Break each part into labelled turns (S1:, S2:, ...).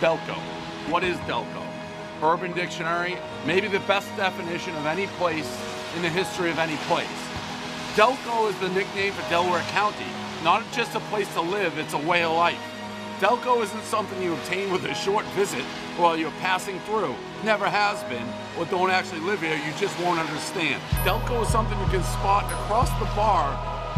S1: Delco. What is Delco? Urban Dictionary, maybe the best definition of any place in the history of any place. Delco is the nickname for Delaware County. Not just a place to live, it's a way of life. Delco isn't something you obtain with a short visit while you're passing through. Never has been, or don't actually live here, you just won't understand. Delco is something you can spot across the bar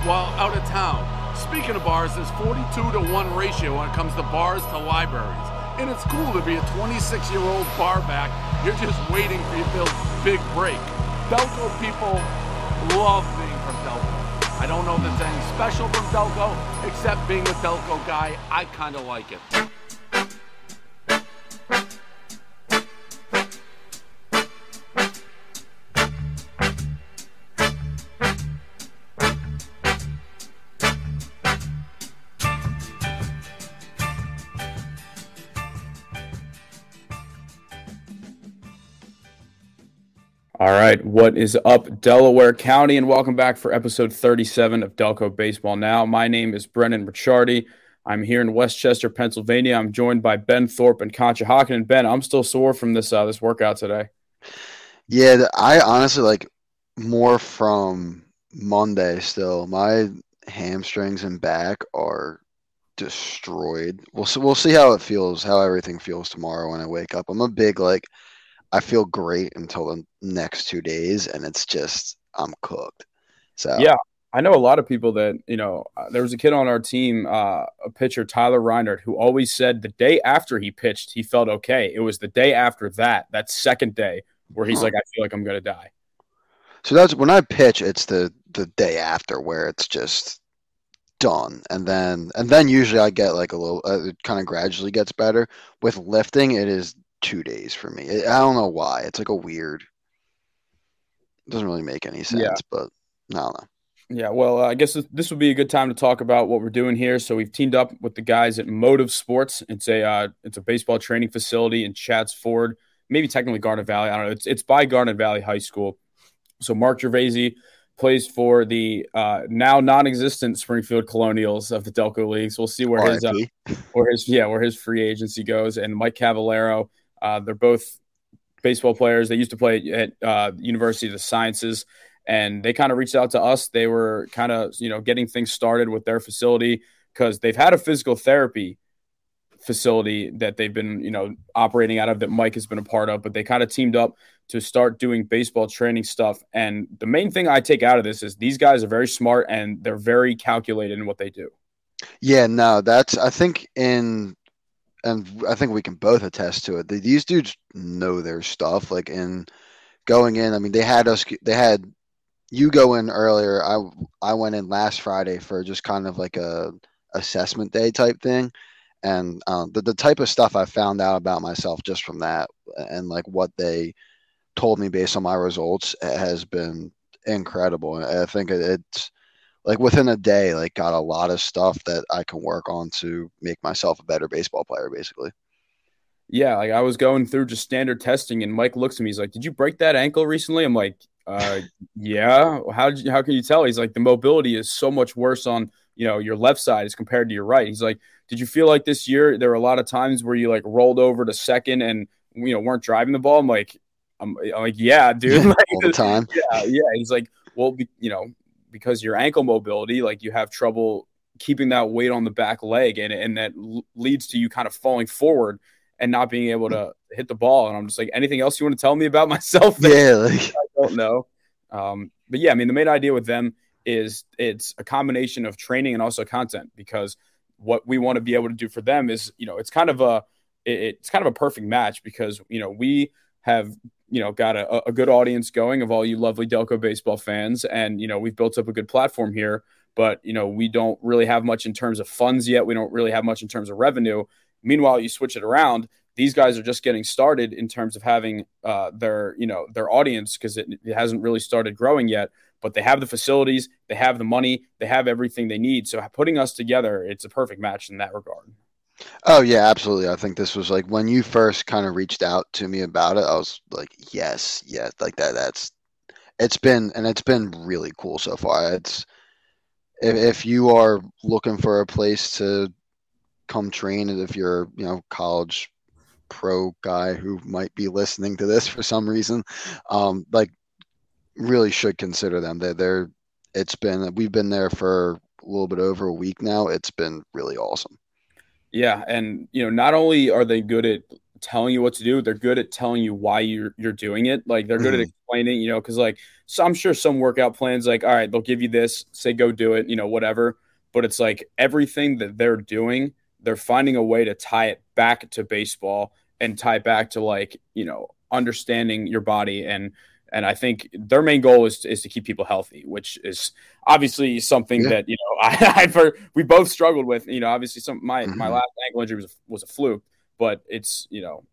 S1: while out of town. Speaking of bars, there's 42 to 1 ratio when it comes to bars to libraries. And it's cool to be a 26 year old bar back. You're just waiting for your big break. Delco people love being from Delco. I don't know if there's anything special from Delco, except being a Delco guy, I kind of like it.
S2: All right, what is up, Delaware County, and welcome back for episode 37 of Delco Baseball Now. My name is Brennan Ricciardi. I'm here in West Chester, Pennsylvania. I'm joined by Ben Thorpe and Concha Hawken. And Ben, I'm still sore from this uh, this workout today.
S3: Yeah, I honestly like more from Monday. Still, my hamstrings and back are destroyed. We'll we'll see how it feels, how everything feels tomorrow when I wake up. I'm a big like I feel great until the next two days, and it's just I'm cooked. So
S2: yeah, I know a lot of people that you know. Uh, there was a kid on our team, uh, a pitcher Tyler Reinert, who always said the day after he pitched, he felt okay. It was the day after that, that second day, where he's huh. like, I feel like I'm gonna die.
S3: So that's when I pitch. It's the the day after where it's just done, and then and then usually I get like a little. Uh, it kind of gradually gets better. With lifting, it is two days for me. I don't know why. It's like a weird. It doesn't really make any sense, yeah. but I don't know.
S2: Yeah, well, uh, I guess this would be a good time to talk about what we're doing here. So we've teamed up with the guys at Motive Sports. It's a uh, it's a baseball training facility in Chadds Ford, maybe technically Garnet Valley. I don't know. It's it's by Garnet Valley High School. So Mark Gervaisi plays for the uh, now non-existent Springfield Colonials of the Delco League. So we'll see where his uh, where his yeah where his free agency goes. And Mike Cavallero uh, they're both baseball players. They used to play at uh, University of the Sciences, and they kind of reached out to us. They were kind of you know getting things started with their facility because they've had a physical therapy facility that they've been you know operating out of that Mike has been a part of, but they kind of teamed up to start doing baseball training stuff. And the main thing I take out of this is these guys are very smart and they're very calculated in what they do.
S3: Yeah, no, that's I think in and I think we can both attest to it. These dudes know their stuff. Like in going in, I mean, they had us. They had you go in earlier. I I went in last Friday for just kind of like a assessment day type thing, and um, the the type of stuff I found out about myself just from that, and like what they told me based on my results has been incredible. I think it's like within a day, like got a lot of stuff that I can work on to make myself a better baseball player, basically.
S2: Yeah, like I was going through just standard testing, and Mike looks at me. He's like, "Did you break that ankle recently?" I'm like, uh, "Yeah." How did you, how can you tell? He's like, "The mobility is so much worse on you know your left side as compared to your right." He's like, "Did you feel like this year there were a lot of times where you like rolled over to second and you know weren't driving the ball?" I'm like, "I'm, I'm like, yeah, dude." like,
S3: All the time.
S2: Yeah, yeah. He's like, "Well, be, you know, because your ankle mobility, like you have trouble keeping that weight on the back leg, and and that l- leads to you kind of falling forward and not being able to hit the ball. And I'm just like, anything else you want to tell me about myself?
S3: yeah, like... I
S2: don't know. Um, but yeah, I mean, the main idea with them is it's a combination of training and also content because what we want to be able to do for them is, you know, it's kind of a it's kind of a perfect match because you know we have you know got a, a good audience going of all you lovely Delco baseball fans, and you know we've built up a good platform here. But you know we don't really have much in terms of funds yet. We don't really have much in terms of revenue. Meanwhile, you switch it around. These guys are just getting started in terms of having uh, their you know their audience because it, it hasn't really started growing yet. But they have the facilities, they have the money, they have everything they need. So putting us together, it's a perfect match in that regard.
S3: Oh yeah, absolutely. I think this was like when you first kind of reached out to me about it, I was like, yes, yes, like that. That's it's been and it's been really cool so far. It's if, if you are looking for a place to come train, and if you're you know college pro guy who might be listening to this for some reason, um, like really should consider them. They're, they're it's been we've been there for a little bit over a week now. It's been really awesome.
S2: Yeah, and you know, not only are they good at telling you what to do, they're good at telling you why you're you're doing it. Like they're good mm-hmm. at explaining, you know, because like so I'm sure some workout plans, like, all right, they'll give you this, say go do it, you know, whatever. But it's like everything that they're doing, they're finding a way to tie it back to baseball and tie it back to like, you know, understanding your body and and I think their main goal is to, is to keep people healthy, which is obviously something yeah. that you know I, I've heard, we both struggled with. You know, obviously some my mm-hmm. my last ankle injury was was a fluke, but it's you know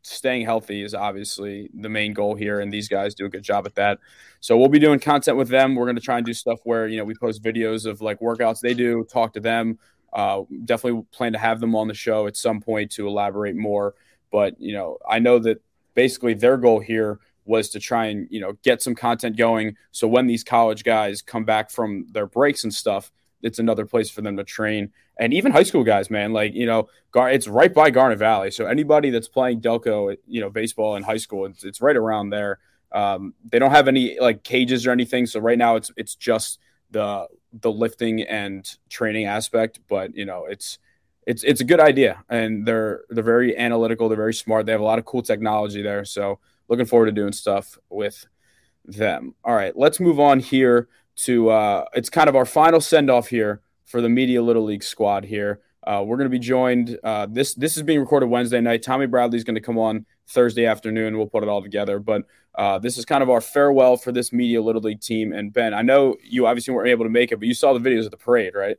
S2: staying healthy is obviously the main goal here, and these guys do a good job at that. So we'll be doing content with them. We're going to try and do stuff where you know we post videos of like workouts they do, talk to them. Uh, definitely plan to have them on the show at some point to elaborate more. But you know, I know that basically their goal here was to try and you know get some content going. So when these college guys come back from their breaks and stuff it's another place for them to train. And even high school guys man like you know Gar- it's right by garnet valley. So anybody that's playing delco you know baseball in high school it's, it's right around there. Um, they don't have any like cages or anything. So right now it's it's just the the lifting and training aspect. But you know it's it's it's a good idea. And they're they're very analytical. They're very smart. They have a lot of cool technology there. So looking forward to doing stuff with them. All right, let's move on here to uh, it's kind of our final send off here for the Media Little League squad here. Uh, we're going to be joined. Uh, this this is being recorded Wednesday night. Tommy Bradley is going to come on Thursday afternoon. We'll put it all together. But uh, this is kind of our farewell for this Media Little League team. And Ben, I know you obviously weren't able to make it, but you saw the videos of the parade, right?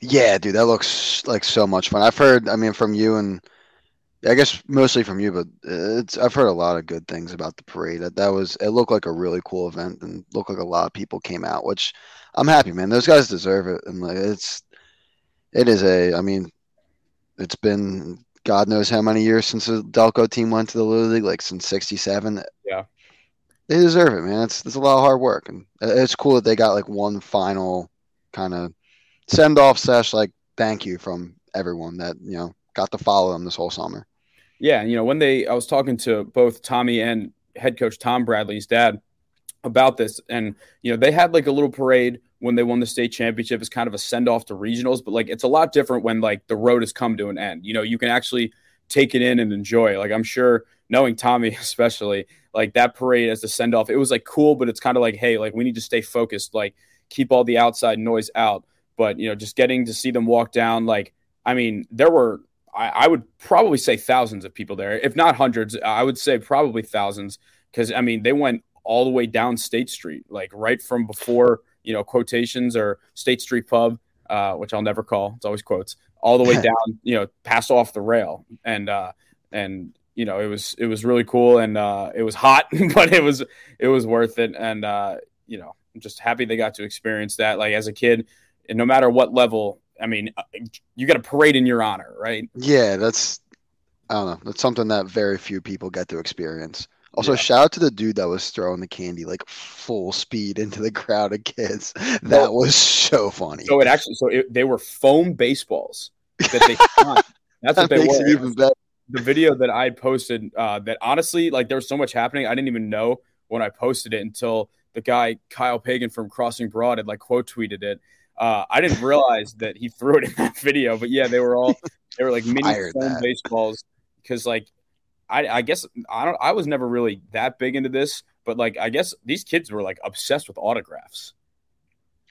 S3: Yeah, dude, that looks like so much fun. I've heard, I mean, from you and I guess mostly from you, but it's I've heard a lot of good things about the parade. That that was it looked like a really cool event and looked like a lot of people came out, which I'm happy, man. Those guys deserve it, and like it's it is a. I mean, it's been God knows how many years since the Delco team went to the Little League, like since '67.
S2: Yeah,
S3: they deserve it, man. It's it's a lot of hard work, and it's cool that they got like one final kind of send off sesh, like thank you from everyone that you know got to follow them this whole summer.
S2: Yeah, you know, when they I was talking to both Tommy and head coach Tom Bradley's dad about this and you know, they had like a little parade when they won the state championship as kind of a send off to regionals, but like it's a lot different when like the road has come to an end. You know, you can actually take it in and enjoy. Like I'm sure knowing Tommy especially, like that parade as the send off, it was like cool, but it's kind of like, hey, like we need to stay focused, like keep all the outside noise out. But you know, just getting to see them walk down, like I mean, there were I, I would probably say thousands of people there, if not hundreds. I would say probably thousands because I mean they went all the way down State Street, like right from before you know quotations or State Street Pub, uh, which I'll never call. It's always quotes all the way down, you know, past off the rail, and uh, and you know it was it was really cool and uh, it was hot, but it was it was worth it, and uh, you know I'm just happy they got to experience that. Like as a kid, and no matter what level I mean, uh, you got a parade in your honor, right?
S3: Yeah, that's I don't know. That's something that very few people get to experience. Also, yeah. shout out to the dude that was throwing the candy like full speed into the crowd of kids. That well, was so funny.
S2: So it actually, so it, they were foam baseballs that they. That's that what they were. even better. The video that I posted, uh, that honestly, like there was so much happening, I didn't even know when I posted it until the guy Kyle Pagan from Crossing Broad had like quote tweeted it, uh, I didn't realize that he threw it in that video, but yeah, they were all they were like mini foam baseballs because like I, I guess I don't I was never really that big into this, but like I guess these kids were like obsessed with autographs.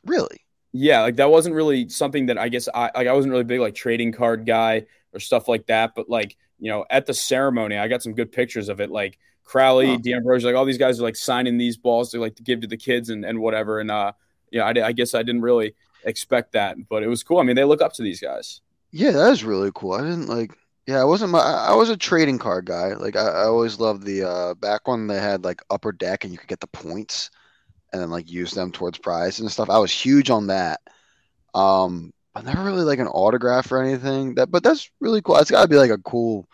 S3: Really?
S2: Yeah, like that wasn't really something that I guess I like I wasn't really big like trading card guy or stuff like that, but like you know at the ceremony I got some good pictures of it like Crowley, oh. D'Ambrosio, like all these guys are like signing these balls to like to give to the kids and, and whatever and uh yeah I, I guess I didn't really expect that, but it was cool. I mean, they look up to these guys.
S3: Yeah, that is really cool. I didn't like. Yeah, I wasn't. My, I was a trading card guy. Like I, I always loved the uh, back when they had like upper deck and you could get the points, and then like use them towards prize and stuff. I was huge on that. Um, I never really like an autograph or anything. That, but that's really cool. It's got to be like a cool.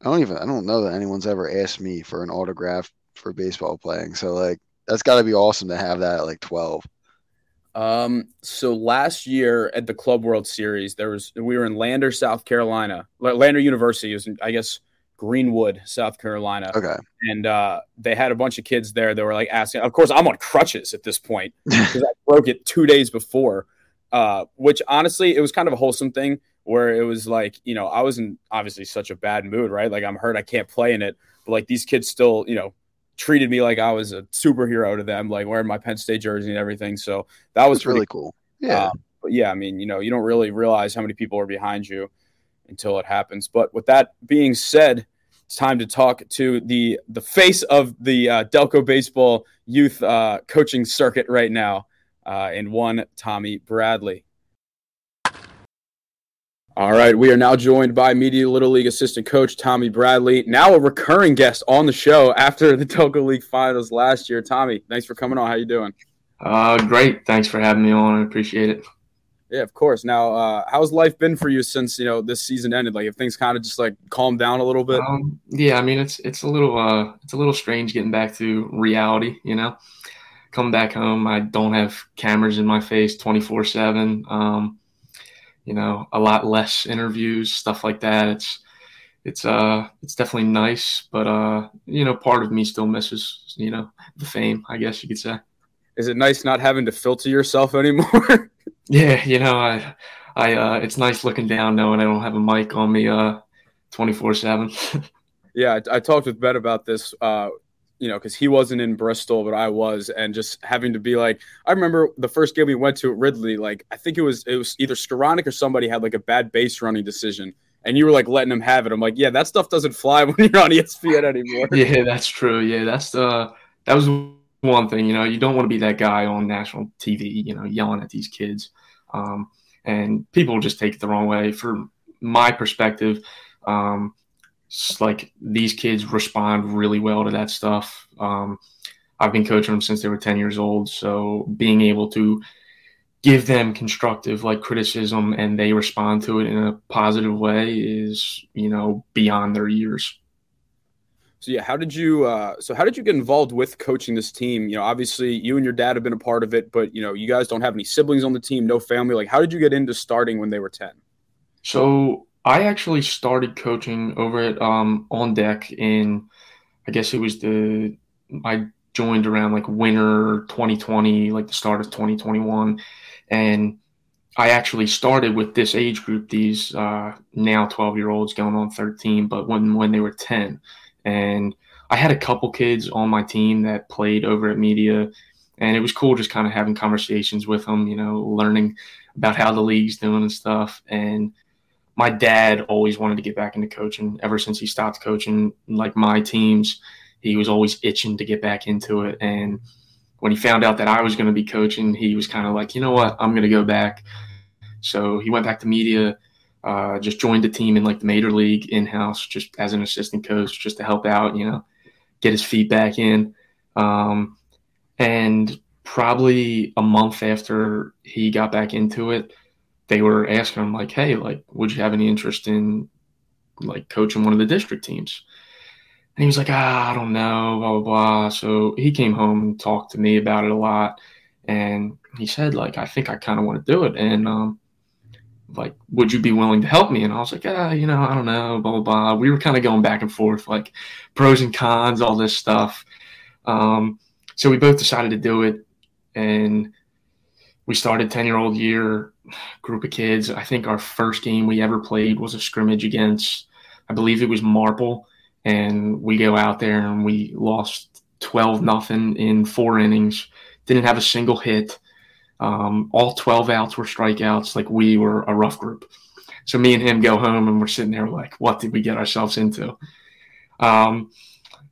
S3: I don't even. I don't know that anyone's ever asked me for an autograph for baseball playing. So like, that's got to be awesome to have that at like twelve.
S2: Um, so last year at the Club World Series, there was we were in Lander, South Carolina. Lander University was, I guess, Greenwood, South Carolina.
S3: Okay.
S2: And uh, they had a bunch of kids there that were like asking. Of course, I'm on crutches at this point because I broke it two days before. Uh, which honestly, it was kind of a wholesome thing where it was like, you know, I was in obviously such a bad mood, right? Like I'm hurt, I can't play in it, but like these kids still, you know, treated me like I was a superhero to them, like wearing my Penn State jersey and everything. So that was
S3: really cool. Yeah.
S2: Uh, but yeah, I mean, you know, you don't really realize how many people are behind you until it happens. But with that being said, it's time to talk to the the face of the uh, Delco baseball youth uh, coaching circuit right now uh, in one Tommy Bradley. All right, we are now joined by Media Little League assistant coach Tommy Bradley, now a recurring guest on the show after the Delco League Finals last year. Tommy, thanks for coming on. How you doing?
S4: Uh, great. Thanks for having me on. I appreciate it.
S2: Yeah, of course. Now, uh, how's life been for you since you know this season ended? Like, if things kind of just like calmed down a little bit.
S4: Um, yeah, I mean, it's it's a little uh, it's a little strange getting back to reality. You know, come back home. I don't have cameras in my face twenty four seven. Um, you know, a lot less interviews, stuff like that. It's it's uh it's definitely nice, but uh you know, part of me still misses you know the fame. I guess you could say.
S2: Is it nice not having to filter yourself anymore?
S4: yeah, you know, I I uh it's nice looking down knowing I don't have a mic on me uh twenty four seven.
S2: Yeah, I, I, talked with Ben about this uh you know, because he wasn't in Bristol, but I was, and just having to be like, I remember the first game we went to at Ridley, like I think it was it was either Skowronek or somebody had like a bad base running decision, and you were like letting him have it. I'm like, yeah, that stuff doesn't fly when you're on ESPN anymore.
S4: yeah, that's true. Yeah, that's uh that was one thing. You know, you don't want to be that guy on national TV, you know, yelling at these kids, um, and people just take it the wrong way. From my perspective, um, like these kids respond really well to that stuff. Um, I've been coaching them since they were 10 years old. So being able to give them constructive like criticism and they respond to it in a positive way is, you know, beyond their years.
S2: So yeah, how did you uh, so how did you get involved with coaching this team? You know, obviously you and your dad have been a part of it, but you know, you guys don't have any siblings on the team, no family. Like how did you get into starting when they were 10?
S4: So I actually started coaching over at um, On Deck in, I guess it was the, I joined around like winter 2020, like the start of 2021. And I actually started with this age group, these uh, now 12 year olds going on 13, but when, when they were 10. And I had a couple kids on my team that played over at media. And it was cool just kind of having conversations with them, you know, learning about how the league's doing and stuff. And my dad always wanted to get back into coaching ever since he stopped coaching like my teams. He was always itching to get back into it. And when he found out that i was going to be coaching he was kind of like you know what? I'm going to go back. So he went back to media uh, just joined the team in like the major league in-house just as an assistant coach just to help out you know get his feet back in. Um, and probably a month after he got back into it they were asking him like, "Hey, like, would you have any interest in like coaching one of the district teams?" And he was like, "Ah, I don't know, blah blah blah." So he came home and talked to me about it a lot, and he said like, "I think I kind of want to do it," and um, like, would you be willing to help me? And I was like, ah, you know, I don't know, blah blah blah. We were kind of going back and forth, like pros and cons, all this stuff. Um, so we both decided to do it, and we started 10 year old year group of kids. I think our first game we ever played was a scrimmage against, I believe it was Marple. And we go out there and we lost 12 nothing in four innings. Didn't have a single hit. Um, all 12 outs were strikeouts. Like we were a rough group. So me and him go home and we're sitting there like, what did we get ourselves into? Um,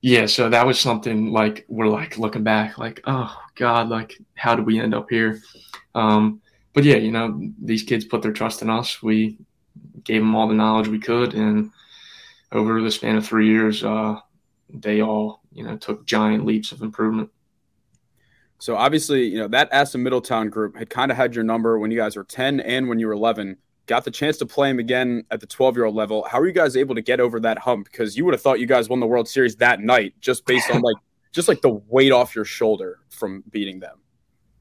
S4: yeah, so that was something like we're like looking back, like, oh God, like how did we end up here? Um, but yeah, you know, these kids put their trust in us. We gave them all the knowledge we could, and over the span of three years, uh, they all you know took giant leaps of improvement.
S2: So obviously, you know that Aston Middletown group had kind of had your number when you guys were ten and when you were eleven. Got the chance to play them again at the twelve-year-old level. How are you guys able to get over that hump? Because you would have thought you guys won the World Series that night just based on like just like the weight off your shoulder from beating them.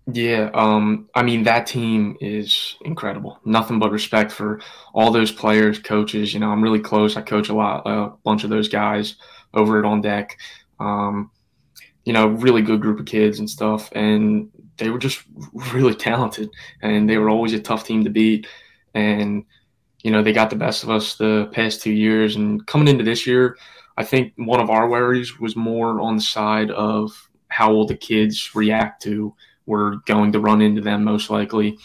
S4: Yeah, um, I mean that team is incredible. Nothing but respect for all those players, coaches. You know, I'm really close. I coach a lot, a bunch of those guys over at On Deck. Um, you know, really good group of kids and stuff, and they were just really talented, and they were always a tough team to beat. And you know, they got the best of us the past two years, and coming into this year, I think one of our worries was more on the side of how will the kids react to we're going to run into them most likely.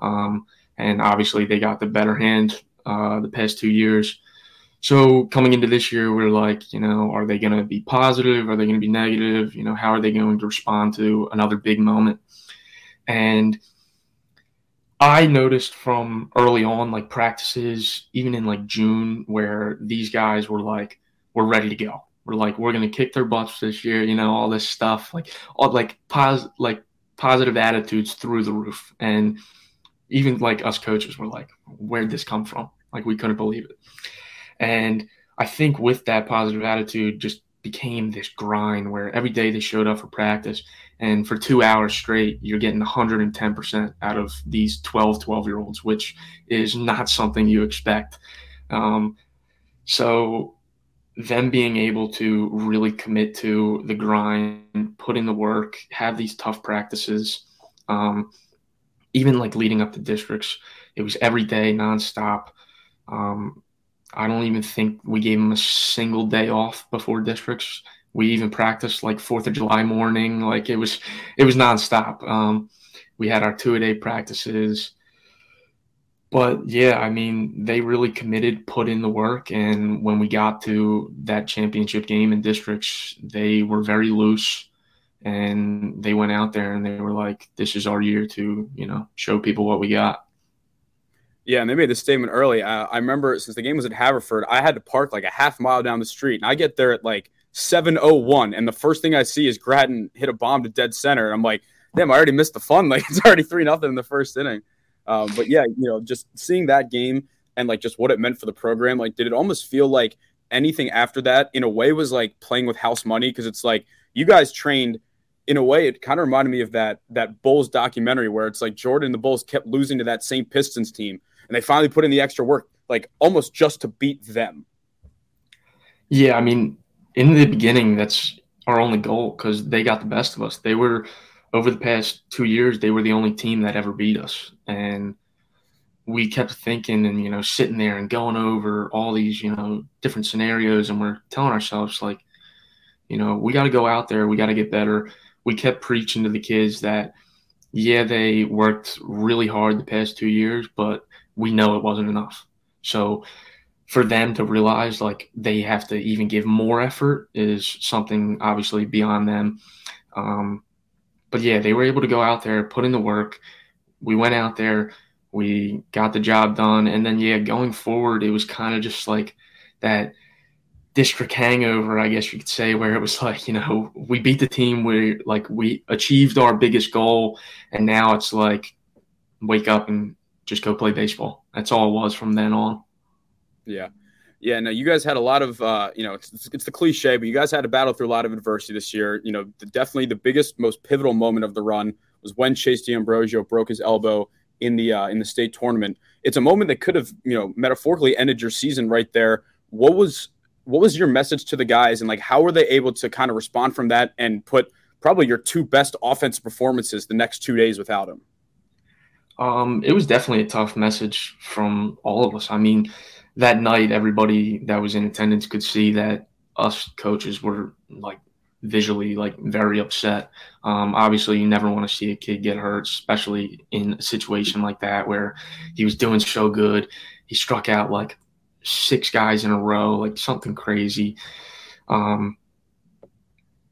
S4: Um, and obviously, they got the better hand uh, the past two years. So coming into this year, we're like, you know, are they going to be positive? Are they going to be negative? You know, how are they going to respond to another big moment? And I noticed from early on, like practices, even in like June, where these guys were like, we're ready to go. We're like, we're gonna kick their butts this year, you know, all this stuff, like all like pos like positive attitudes through the roof. And even like us coaches were like, where'd this come from? Like we couldn't believe it. And I think with that positive attitude just became this grind where every day they showed up for practice and for two hours straight you're getting 110% out of these 12 12 year olds which is not something you expect um, so them being able to really commit to the grind, put in the work, have these tough practices, um, even like leading up to districts, it was every day, nonstop. Um, I don't even think we gave them a single day off before districts. We even practiced like Fourth of July morning, like it was, it was nonstop. Um, we had our two a day practices. But yeah, I mean, they really committed, put in the work, and when we got to that championship game in districts, they were very loose, and they went out there and they were like, "This is our year to, you know, show people what we got."
S2: Yeah, and they made the statement early. I, I remember since the game was at Haverford, I had to park like a half mile down the street, and I get there at like 7:01, and the first thing I see is Grattan hit a bomb to dead center, and I'm like, "Damn, I already missed the fun! Like it's already three nothing in the first inning." Um, but yeah, you know, just seeing that game and like just what it meant for the program, like, did it almost feel like anything after that in a way was like playing with house money? Because it's like you guys trained in a way, it kind of reminded me of that that Bulls documentary where it's like Jordan and the Bulls kept losing to that same Pistons team, and they finally put in the extra work, like almost just to beat them.
S4: Yeah, I mean, in the beginning, that's our only goal because they got the best of us. They were over the past two years, they were the only team that ever beat us. And we kept thinking and, you know, sitting there and going over all these, you know, different scenarios. And we're telling ourselves, like, you know, we got to go out there, we got to get better. We kept preaching to the kids that, yeah, they worked really hard the past two years, but we know it wasn't enough. So, for them to realize like they have to even give more effort is something obviously beyond them. Um, but yeah, they were able to go out there, put in the work. We went out there, we got the job done, and then yeah, going forward, it was kind of just like that district hangover, I guess you could say, where it was like, you know, we beat the team, we like we achieved our biggest goal, and now it's like wake up and just go play baseball. That's all it was from then on.
S2: Yeah. Yeah, no, you guys had a lot of, uh, you know, it's, it's the cliche, but you guys had to battle through a lot of adversity this year. You know, the, definitely the biggest, most pivotal moment of the run was when Chase D'Ambrosio broke his elbow in the uh, in the state tournament. It's a moment that could have, you know, metaphorically ended your season right there. What was what was your message to the guys, and like how were they able to kind of respond from that and put probably your two best offensive performances the next two days without him?
S4: Um, it was definitely a tough message from all of us. I mean that night, everybody that was in attendance could see that us coaches were like visually like very upset. Um, obviously, you never want to see a kid get hurt, especially in a situation like that where he was doing so good. He struck out like six guys in a row, like something crazy. Um,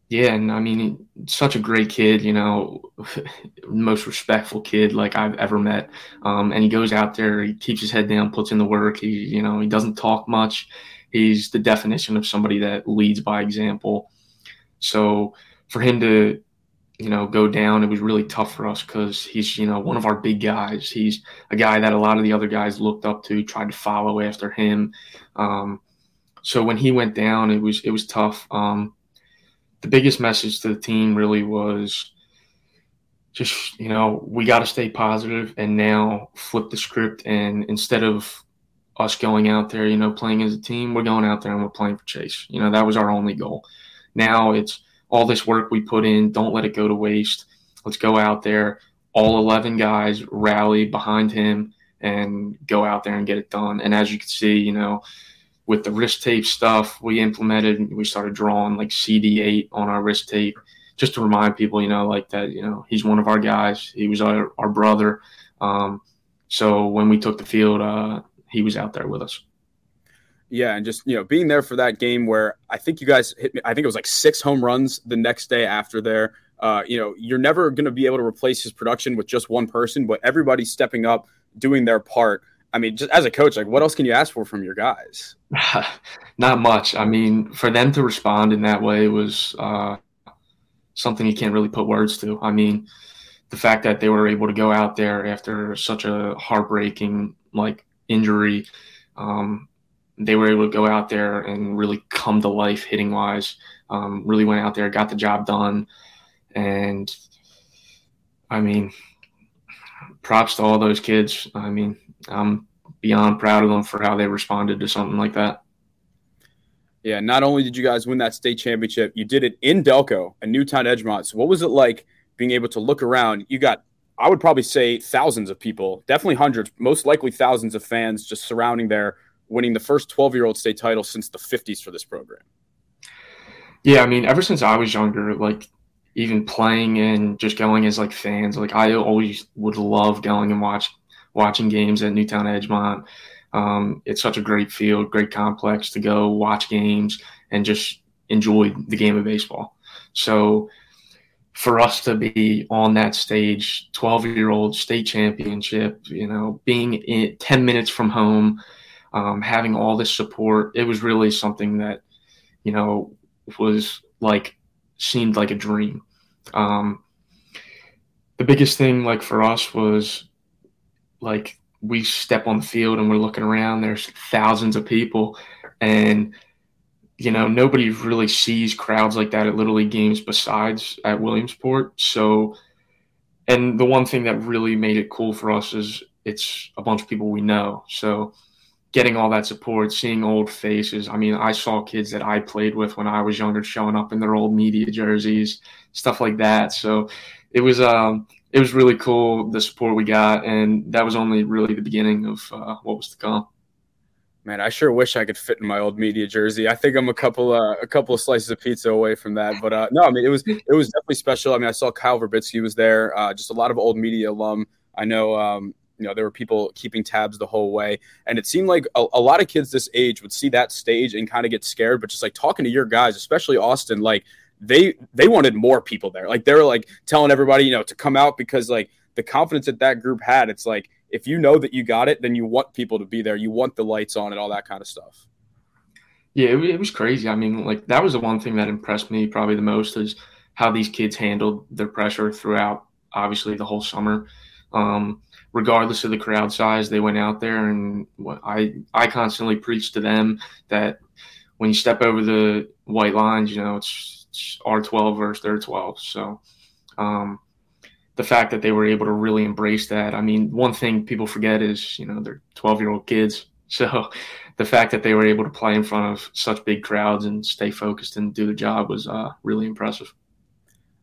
S4: yeah, and I mean, such a great kid, you know, most respectful kid like I've ever met. Um, and he goes out there, he keeps his head down, puts in the work. He, you know, he doesn't talk much. He's the definition of somebody that leads by example. So for him to, you know, go down, it was really tough for us because he's, you know, one of our big guys. He's a guy that a lot of the other guys looked up to, tried to follow after him. Um, so when he went down, it was it was tough. Um, the biggest message to the team really was just you know we got to stay positive and now flip the script and instead of us going out there you know playing as a team we're going out there and we're playing for chase. You know that was our only goal. Now it's all this work we put in don't let it go to waste. Let's go out there all 11 guys rally behind him and go out there and get it done. And as you can see you know with the wrist tape stuff we implemented we started drawing like cd8 on our wrist tape just to remind people, you know, like that, you know, he's one of our guys. He was our, our brother. Um, so when we took the field, uh, he was out there with us.
S2: Yeah, and just you know being there for that game where I think you guys hit me. I think it was like six home runs the next day after there. Uh, you know, you're never going to be able to replace his production with just one person, but everybody's stepping up, doing their part. I mean, just as a coach, like what else can you ask for from your guys?
S4: Not much. I mean, for them to respond in that way was uh, something you can't really put words to. I mean, the fact that they were able to go out there after such a heartbreaking like injury, um, they were able to go out there and really come to life hitting wise. Um, really went out there, got the job done, and I mean, props to all those kids. I mean, I'm beyond proud of them for how they responded to something like that.
S2: Yeah, not only did you guys win that state championship, you did it in Delco and Newtown Edgmont. So what was it like being able to look around? You got I would probably say thousands of people, definitely hundreds, most likely thousands of fans just surrounding there, winning the first 12 year old state title since the 50s for this program.
S4: Yeah, I mean, ever since I was younger, like even playing and just going as like fans, like I always would love going and watch watching games at Newtown Edgmont. Um, it's such a great field, great complex to go watch games and just enjoy the game of baseball. So for us to be on that stage, 12 year old state championship, you know, being in 10 minutes from home, um, having all this support, it was really something that, you know, was like, seemed like a dream. Um, the biggest thing, like for us, was like we step on the field and we're looking around, there's thousands of people, and you know nobody really sees crowds like that at little league games besides at Williamsport. So, and the one thing that really made it cool for us is it's a bunch of people we know. So, getting all that support, seeing old faces. I mean, I saw kids that I played with when I was younger showing up in their old media jerseys, stuff like that. So, it was um it was really cool the support we got, and that was only really the beginning of uh, what was to come.
S2: Man, I sure wish I could fit in my old media jersey. I think I'm a couple uh, a couple of slices of pizza away from that, but uh, no, I mean it was it was definitely special. I mean, I saw Kyle Verbitsky was there, uh, just a lot of old media alum. I know um, you know there were people keeping tabs the whole way, and it seemed like a, a lot of kids this age would see that stage and kind of get scared. But just like talking to your guys, especially Austin, like they they wanted more people there. Like they were like telling everybody, you know, to come out because like the confidence that that group had. It's like if you know that you got it, then you want people to be there. You want the lights on and all that kind of stuff.
S4: Yeah, it, it was crazy. I mean, like that was the one thing that impressed me probably the most is how these kids handled their pressure throughout obviously the whole summer. Um, regardless of the crowd size, they went out there and I I constantly preach to them that when you step over the white lines, you know, it's our 12 versus their 12. So um, the fact that they were able to really embrace that. I mean, one thing people forget is, you know, they're 12 year old kids. So the fact that they were able to play in front of such big crowds and stay focused and do the job was uh, really impressive.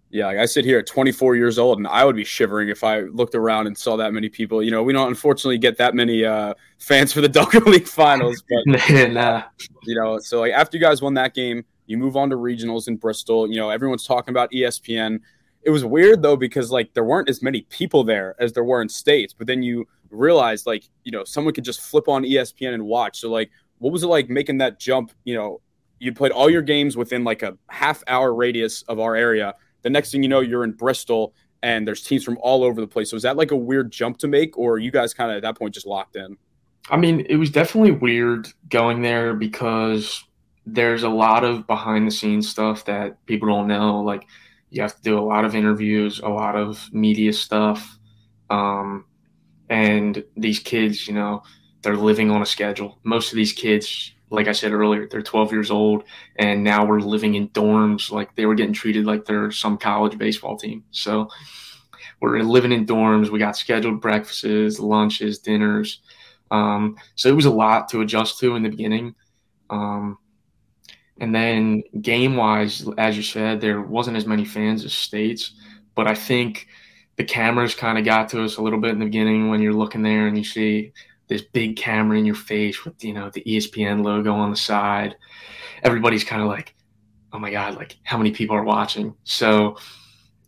S2: Yeah, like I sit here at 24 years old, and I would be shivering if I looked around and saw that many people. You know, we don't unfortunately get that many uh, fans for the Delco League Finals, but nah. you know, so like after you guys won that game, you move on to regionals in Bristol. You know, everyone's talking about ESPN. It was weird though because like there weren't as many people there as there were in states. But then you realize like you know someone could just flip on ESPN and watch. So like, what was it like making that jump? You know, you played all your games within like a half hour radius of our area. The next thing you know, you're in Bristol and there's teams from all over the place. So is that like a weird jump to make, or you guys kind of at that point just locked in?
S4: I mean, it was definitely weird going there because there's a lot of behind the scenes stuff that people don't know. Like you have to do a lot of interviews, a lot of media stuff. Um, and these kids, you know, they're living on a schedule. Most of these kids, like I said earlier, they're 12 years old, and now we're living in dorms. Like they were getting treated like they're some college baseball team. So we're living in dorms. We got scheduled breakfasts, lunches, dinners. Um, so it was a lot to adjust to in the beginning. Um, and then game wise, as you said, there wasn't as many fans as states, but I think the cameras kind of got to us a little bit in the beginning when you're looking there and you see this big camera in your face with you know the ESPN logo on the side. Everybody's kind of like, "Oh my god, like how many people are watching?" So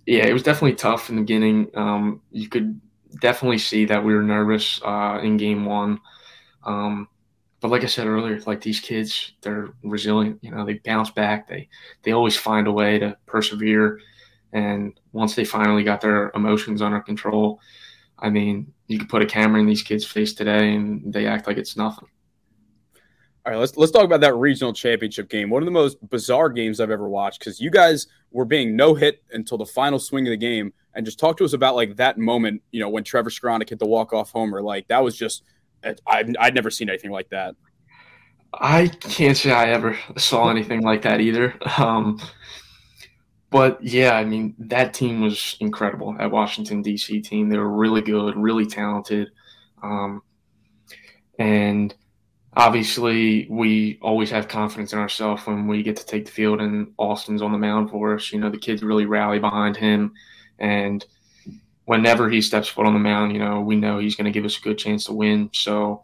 S4: yeah, it was definitely tough in the beginning. Um, you could definitely see that we were nervous uh, in game one. Um, but like I said earlier, like these kids, they're resilient. You know, they bounce back. They they always find a way to persevere. And once they finally got their emotions under control, I mean, you could put a camera in these kids' face today, and they act like it's nothing.
S2: All right, let's let's talk about that regional championship game. One of the most bizarre games I've ever watched because you guys were being no hit until the final swing of the game, and just talk to us about like that moment. You know, when Trevor Skowronek hit the walk off homer, like that was just I'd, I'd never seen anything like that.
S4: I can't say I ever saw anything like that either. Um, but yeah, I mean that team was incredible. That Washington D.C. team, they were really good, really talented, um, and obviously we always have confidence in ourselves when we get to take the field and Austin's on the mound for us. You know, the kids really rally behind him, and whenever he steps foot on the mound, you know, we know he's going to give us a good chance to win. So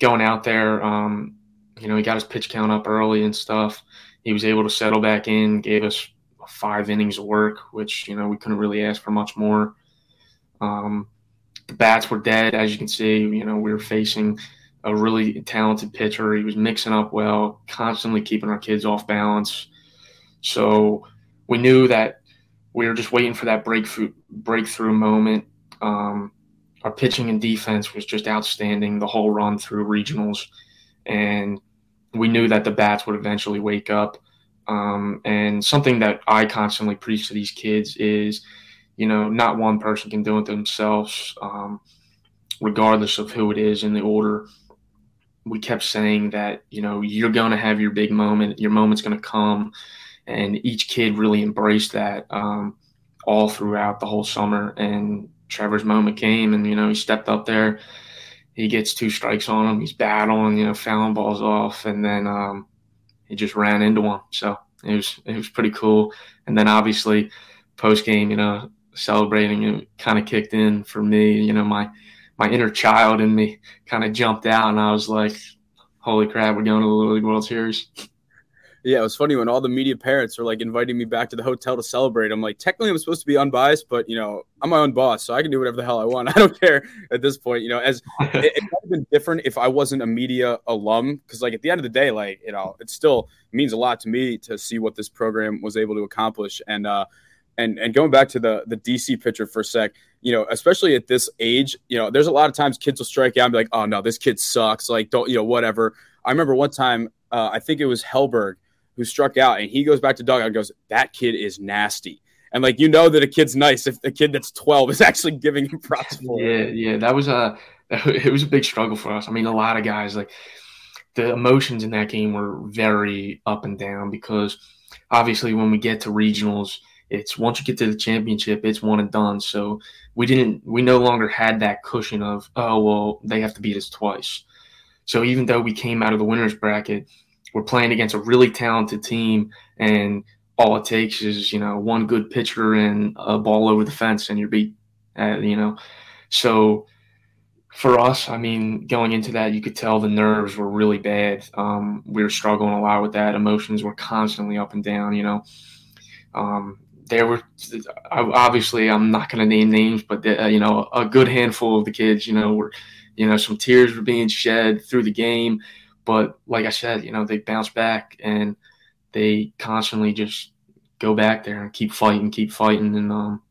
S4: going out there, um, you know, he got his pitch count up early and stuff. He was able to settle back in, gave us five innings of work, which, you know, we couldn't really ask for much more. Um, the bats were dead, as you can see. You know, we were facing a really talented pitcher. He was mixing up well, constantly keeping our kids off balance. So we knew that we were just waiting for that breakthrough breakthrough moment. Um, our pitching and defense was just outstanding the whole run through regionals, and we knew that the bats would eventually wake up. Um, and something that I constantly preach to these kids is, you know, not one person can do it themselves, um, regardless of who it is in the order. We kept saying that, you know, you're going to have your big moment. Your moment's going to come and each kid really embraced that um, all throughout the whole summer. And Trevor's moment came, and you know he stepped up there. He gets two strikes on him. He's battling, you know, fouling balls off, and then um, he just ran into one. So it was it was pretty cool. And then obviously post game, you know, celebrating it kind of kicked in for me. You know, my my inner child in me kind of jumped out, and I was like, "Holy crap, we're going to the Little League World Series!"
S2: Yeah, it was funny when all the media parents were like inviting me back to the hotel to celebrate. I'm like, technically, I'm supposed to be unbiased, but you know, I'm my own boss, so I can do whatever the hell I want. I don't care at this point. You know, as it, it would have been different if I wasn't a media alum, because like at the end of the day, like you know, it still means a lot to me to see what this program was able to accomplish. And uh, and and going back to the the DC pitcher for a sec, you know, especially at this age, you know, there's a lot of times kids will strike out and be like, oh no, this kid sucks. Like, don't you know, whatever. I remember one time, uh, I think it was Hellberg who struck out, and he goes back to dugout and goes, "That kid is nasty." And like you know that a kid's nice if the kid that's twelve is actually giving him props for
S4: yeah, it. Yeah, that was a it was a big struggle for us. I mean, a lot of guys like the emotions in that game were very up and down because obviously when we get to regionals, it's once you get to the championship, it's one and done. So we didn't we no longer had that cushion of oh well they have to beat us twice. So even though we came out of the winners bracket, we're playing against a really talented team, and all it takes is you know one good pitcher and a ball over the fence, and you're beat. Uh, you know, so for us, I mean, going into that, you could tell the nerves were really bad. Um, we were struggling a lot with that. Emotions were constantly up and down. You know, um, there were obviously I'm not going to name names, but uh, you know, a good handful of the kids, you know, were you know some tears were being shed through the game. But like I said, you know, they bounce back and they constantly just go back there and keep fighting, keep fighting, and um,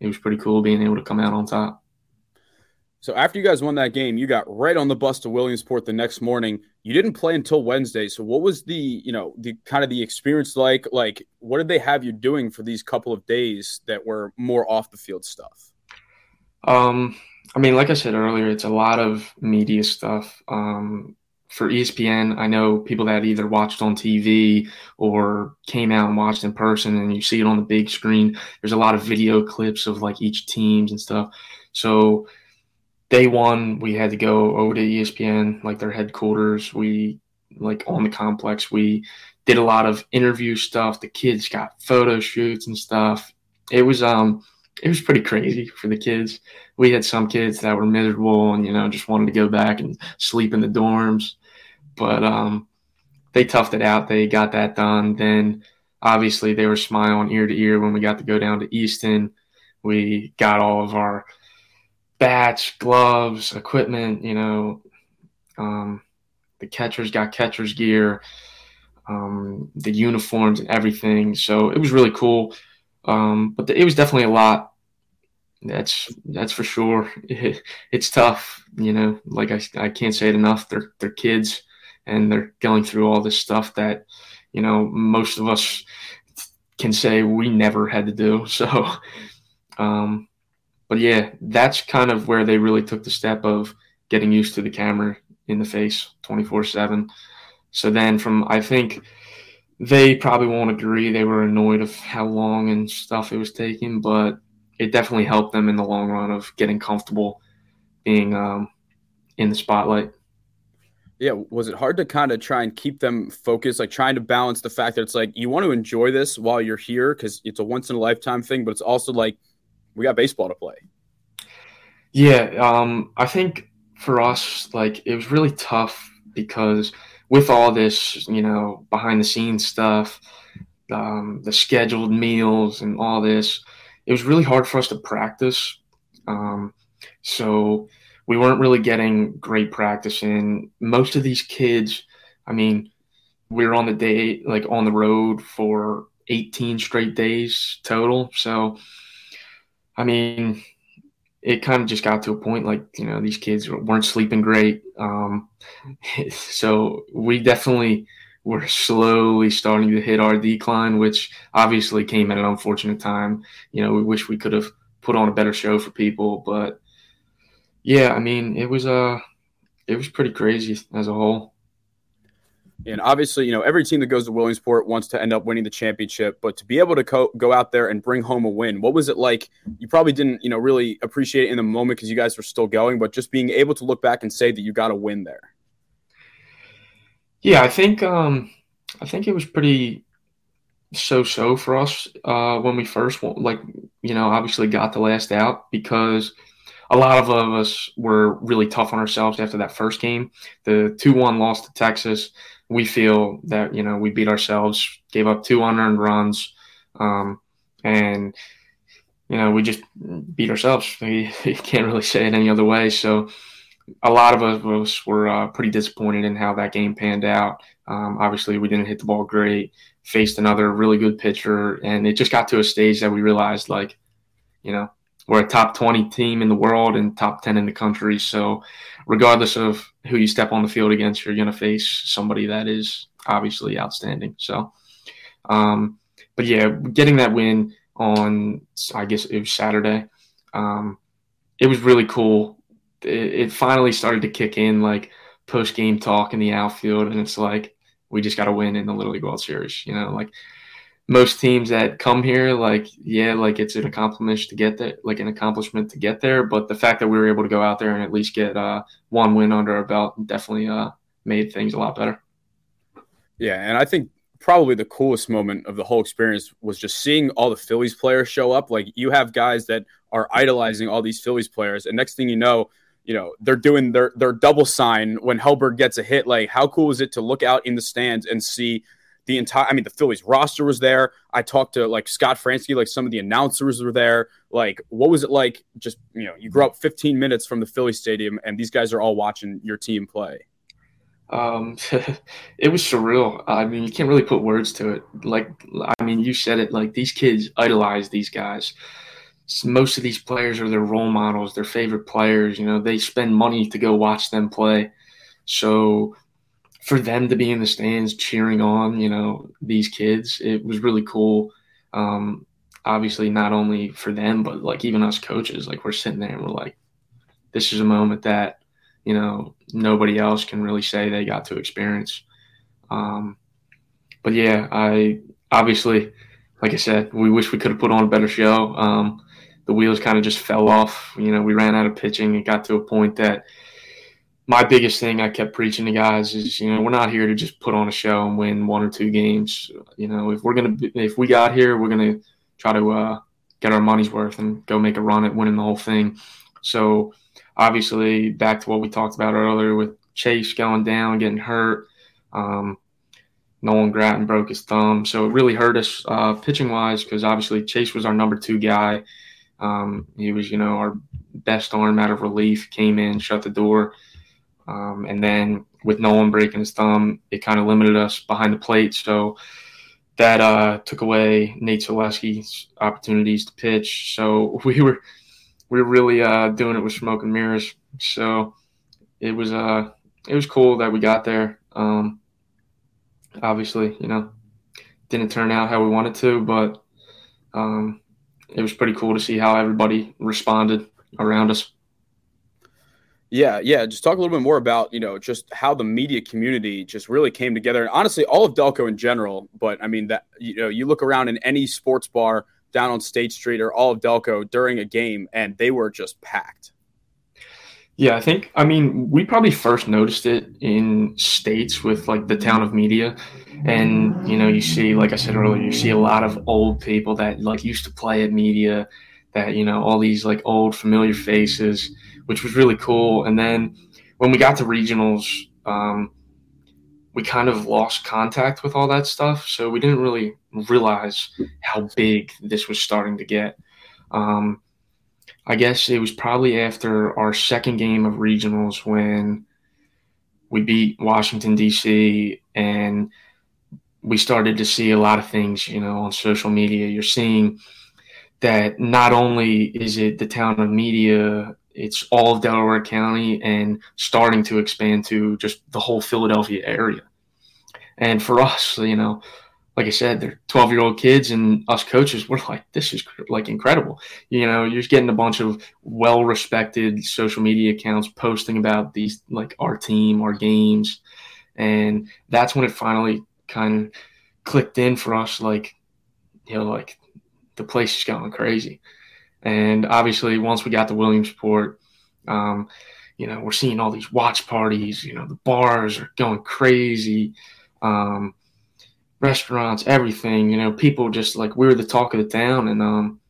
S4: it was pretty cool being able to come out on top.
S2: So after you guys won that game, you got right on the bus to Williamsport the next morning. You didn't play until Wednesday. So what was the, you know, the kind of the experience like? Like, what did they have you doing for these couple of days that were more off the field stuff?
S4: Um, I mean, like I said earlier, it's a lot of media stuff. Um, for ESPN, I know people that either watched on TV or came out and watched in person, and you see it on the big screen. There's a lot of video clips of like each teams and stuff. So day one, we had to go over to ESPN, like their headquarters. We like on the complex. We did a lot of interview stuff. The kids got photo shoots and stuff. It was um it was pretty crazy for the kids. We had some kids that were miserable and you know just wanted to go back and sleep in the dorms but um, they toughed it out. They got that done. Then obviously they were smiling ear to ear when we got to go down to Easton. We got all of our bats, gloves, equipment. You know, um, the catchers got catchers gear, um, the uniforms and everything. So it was really cool. Um, but the, it was definitely a lot. That's that's for sure. It, it's tough, you know. Like I, I can't say it enough. They're they're kids and they're going through all this stuff that you know most of us can say we never had to do so um, but yeah that's kind of where they really took the step of getting used to the camera in the face 24 7 so then from i think they probably won't agree they were annoyed of how long and stuff it was taking but it definitely helped them in the long run of getting comfortable being um, in the spotlight
S2: yeah, was it hard to kind of try and keep them focused, like trying to balance the fact that it's like you want to enjoy this while you're here because it's a once in a lifetime thing, but it's also like we got baseball to play.
S4: Yeah, um, I think for us, like it was really tough because with all this, you know, behind the scenes stuff, um, the scheduled meals and all this, it was really hard for us to practice. Um, so we weren't really getting great practice in. Most of these kids, I mean, we were on the day, like on the road for 18 straight days total. So, I mean, it kind of just got to a point like, you know, these kids weren't sleeping great. Um, so we definitely were slowly starting to hit our decline, which obviously came at an unfortunate time. You know, we wish we could have put on a better show for people, but yeah, I mean, it was uh it was pretty crazy as a whole.
S2: And obviously, you know, every team that goes to Williamsport wants to end up winning the championship, but to be able to co- go out there and bring home a win, what was it like? You probably didn't, you know, really appreciate it in the moment because you guys were still going, but just being able to look back and say that you got a win there.
S4: Yeah, I think um I think it was pretty so-so for us uh when we first like, you know, obviously got the last out because – a lot of us were really tough on ourselves after that first game. The 2 1 loss to Texas, we feel that, you know, we beat ourselves, gave up two unearned runs, um, and, you know, we just beat ourselves. We, we, can't really say it any other way. So a lot of us were uh, pretty disappointed in how that game panned out. Um, obviously, we didn't hit the ball great, faced another really good pitcher, and it just got to a stage that we realized, like, you know, we're a top 20 team in the world and top 10 in the country. So, regardless of who you step on the field against, you're going to face somebody that is obviously outstanding. So, um, but yeah, getting that win on, I guess it was Saturday, um, it was really cool. It, it finally started to kick in like post game talk in the outfield, and it's like, we just got to win in the Little League World Series. You know, like most teams that come here, like, yeah, like it's an accomplishment to get there, like an accomplishment to get there. But the fact that we were able to go out there and at least get uh, one win under our belt definitely uh, made things a lot better.
S2: Yeah, and I think probably the coolest moment of the whole experience was just seeing all the Phillies players show up. Like you have guys that are idolizing all these Phillies players, and next thing you know, you know they're doing their their double sign when Hellberg gets a hit. Like how cool is it to look out in the stands and see the entire, I mean, the Phillies roster was there. I talked to like Scott Franzke, like some of the announcers were there. Like, what was it like? Just, you know, you grew up 15 minutes from the Philly stadium and these guys are all watching your team play.
S4: Um, it was surreal. I mean, you can't really put words to it. Like, I mean, you said it. Like these kids idolize these guys. Most of these players are their role models, their favorite players. You know, they spend money to go watch them play. So for them to be in the stands cheering on, you know, these kids, it was really cool. Um, obviously, not only for them, but like even us coaches, like we're sitting there and we're like, this is a moment that, you know nobody else can really say they got to experience. Um, but yeah, I obviously, like I said, we wish we could have put on a better show. Um, the wheels kind of just fell off. You know, we ran out of pitching. It got to a point that my biggest thing I kept preaching to guys is, you know, we're not here to just put on a show and win one or two games. You know, if we're gonna, if we got here, we're gonna try to uh, get our money's worth and go make a run at winning the whole thing. So, obviously, back to what we talked about earlier with Chase going down, getting hurt. Um, Nolan Gratton broke his thumb, so it really hurt us uh, pitching wise because obviously Chase was our number two guy. Um, he was, you know, our best arm out of relief. Came in, shut the door um, and then with Nolan breaking his thumb, it kind of limited us behind the plate. So that uh, took away Nate Zaleski's opportunities to pitch. So we were we were really uh, doing it with smoke and mirrors. So it was uh it was cool that we got there. Um, obviously, you know, didn't turn out how we wanted to, but um, it was pretty cool to see how everybody responded around us.
S2: Yeah, yeah. Just talk a little bit more about you know just how the media community just really came together, and honestly, all of Delco in general. But I mean that you know you look around in any sports bar down on State Street or all of Delco during a game, and they were just packed.
S4: Yeah, I think I mean we probably first noticed it in states with like the town of media, and you know you see like I said earlier, you see a lot of old people that like used to play at media, that you know all these like old familiar faces which was really cool. And then when we got to regionals, um, we kind of lost contact with all that stuff. So we didn't really realize how big this was starting to get. Um, I guess it was probably after our second game of regionals when we beat Washington, D.C., and we started to see a lot of things, you know, on social media. You're seeing that not only is it the town of media it's all of Delaware County and starting to expand to just the whole Philadelphia area. And for us, you know, like I said, they're 12 year old kids, and us coaches, we're like, this is like incredible. You know, you're just getting a bunch of well respected social media accounts posting about these, like our team, our games. And that's when it finally kind of clicked in for us like, you know, like the place is going crazy. And obviously, once we got to Williamsport, um, you know, we're seeing all these watch parties. You know, the bars are going crazy, um, restaurants, everything. You know, people just like we were the talk of the town, and um,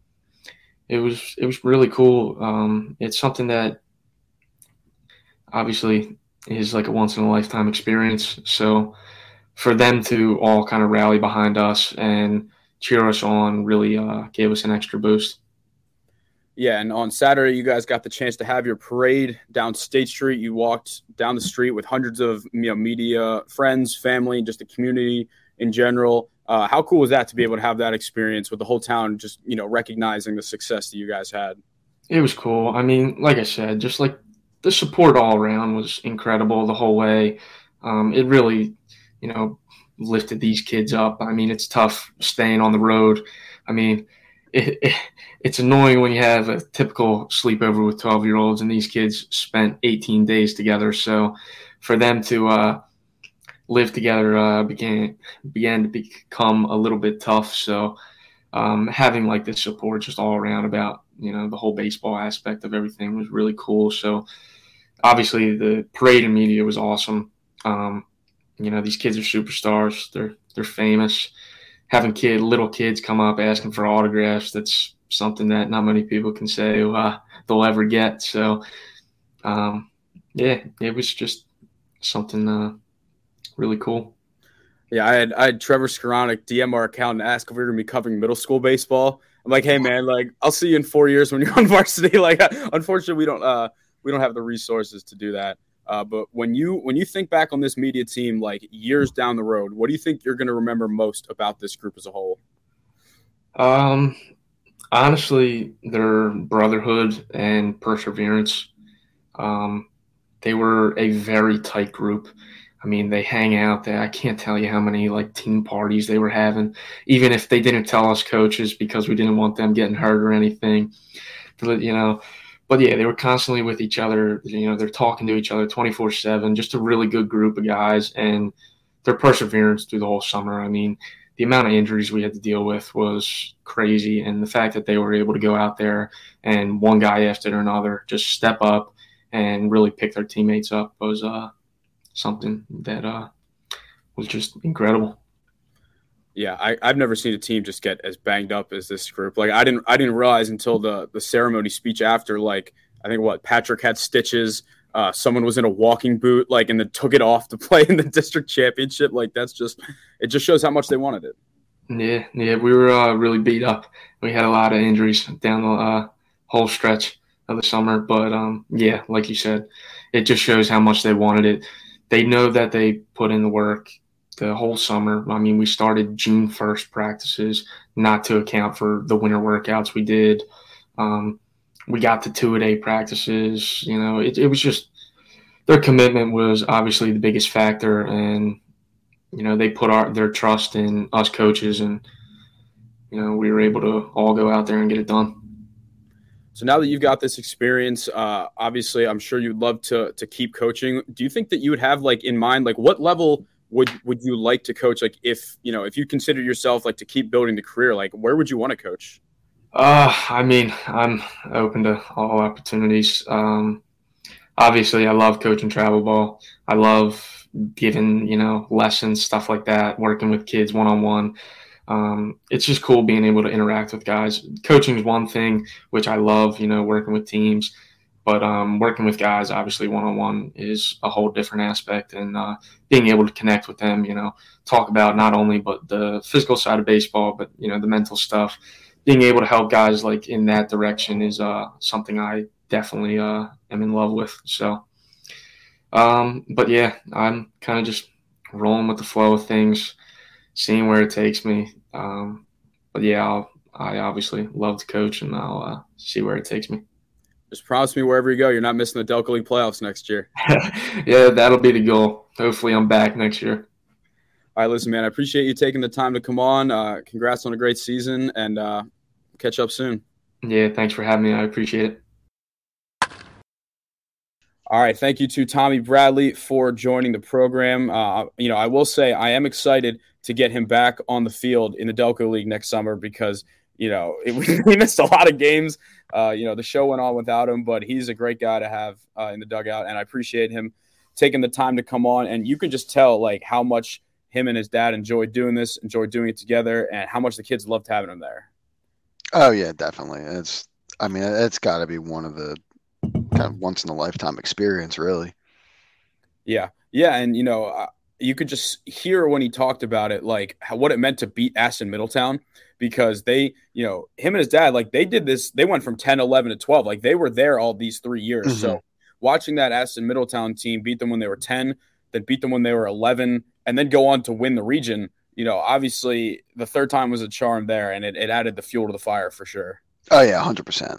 S4: it was it was really cool. Um, it's something that obviously is like a once in a lifetime experience. So for them to all kind of rally behind us and cheer us on really uh, gave us an extra boost.
S2: Yeah, and on Saturday, you guys got the chance to have your parade down State Street. You walked down the street with hundreds of you know media friends, family, just the community in general. Uh, how cool was that to be able to have that experience with the whole town, just you know recognizing the success that you guys had?
S4: It was cool. I mean, like I said, just like the support all around was incredible the whole way. Um, it really, you know, lifted these kids up. I mean, it's tough staying on the road. I mean it, it, it's annoying when you have a typical sleepover with 12 year olds and these kids spent 18 days together. So for them to uh, live together uh, began began to become a little bit tough. So um, having like this support just all around about you know the whole baseball aspect of everything was really cool. So obviously the parade and media was awesome. Um, you know these kids are superstars. They're they're famous having kid little kids come up asking for autographs that's something that not many people can say uh, they'll ever get. So um, yeah it was just something uh, really cool.
S2: Yeah i had i had trevor Skowronek dm our account and ask if we were to be covering middle school baseball. I'm like hey man like i'll see you in four years when you're on varsity. Like unfortunately we don't uh we don't have the resources to do that uh, but when you when you think back on this media team, like years down the road, what do you think you're going to remember most about this group as a whole?
S4: Um, honestly, their brotherhood and perseverance. Um, they were a very tight group. I mean, they hang out there. I can't tell you how many like team parties they were having, even if they didn't tell us coaches because we didn't want them getting hurt or anything. But you know, but yeah, they were constantly with each other. You know, they're talking to each other 24 7, just a really good group of guys. And their perseverance through the whole summer. I mean, the amount of injuries we had to deal with was crazy. And the fact that they were able to go out there and one guy after another just step up and really pick their teammates up was uh, something that uh, was just incredible.
S2: Yeah, I, I've never seen a team just get as banged up as this group. Like I didn't I didn't realize until the the ceremony speech after, like I think what Patrick had stitches, uh, someone was in a walking boot, like and then took it off to play in the district championship. Like that's just it just shows how much they wanted it.
S4: Yeah, yeah, we were uh, really beat up. We had a lot of injuries down the uh, whole stretch of the summer, but um, yeah, like you said, it just shows how much they wanted it. They know that they put in the work the whole summer. I mean, we started June 1st practices, not to account for the winter workouts we did. Um, we got to two a day practices. You know, it, it was just their commitment was obviously the biggest factor. And, you know, they put our, their trust in us coaches and, you know, we were able to all go out there and get it done.
S2: So now that you've got this experience, uh, obviously, I'm sure you'd love to to keep coaching. Do you think that you would have like in mind, like what level would would you like to coach? Like if you know if you consider yourself like to keep building the career, like where would you want to coach?
S4: Uh, I mean, I'm open to all opportunities. Um, obviously, I love coaching travel ball. I love giving you know lessons, stuff like that, working with kids one on one. Um, It's just cool being able to interact with guys. Coaching is one thing, which I love. You know, working with teams. But um, working with guys, obviously, one on one is a whole different aspect, and uh, being able to connect with them, you know, talk about not only but the physical side of baseball, but you know, the mental stuff. Being able to help guys like in that direction is uh, something I definitely uh, am in love with. So, um, but yeah, I'm kind of just rolling with the flow of things, seeing where it takes me. Um, but yeah, I'll, I obviously love to coach, and I'll uh, see where it takes me.
S2: Just promise me wherever you go, you're not missing the Delco League playoffs next year.
S4: yeah, that'll be the goal. Hopefully, I'm back next year.
S2: All right, listen, man. I appreciate you taking the time to come on. Uh, congrats on a great season, and uh, catch up soon.
S4: Yeah, thanks for having me. I appreciate it.
S2: All right, thank you to Tommy Bradley for joining the program. Uh, you know, I will say I am excited to get him back on the field in the Delco League next summer because you know, it, we missed a lot of games. Uh, you know, the show went on without him, but he's a great guy to have uh, in the dugout, and I appreciate him taking the time to come on. And you can just tell like how much him and his dad enjoyed doing this, enjoyed doing it together, and how much the kids loved having him there.
S3: Oh yeah, definitely. It's, I mean, it's got to be one of the kind of once in a lifetime experience, really.
S2: Yeah, yeah, and you know, you could just hear when he talked about it, like how, what it meant to beat Aston Middletown because they, you know, him and his dad, like they did this, they went from 10, 11 to 12. Like they were there all these three years. Mm-hmm. So watching that Aston Middletown team beat them when they were 10, then beat them when they were 11, and then go on to win the region, you know, obviously the third time was a charm there and it, it added the fuel to the fire for sure.
S3: Oh, yeah, 100%.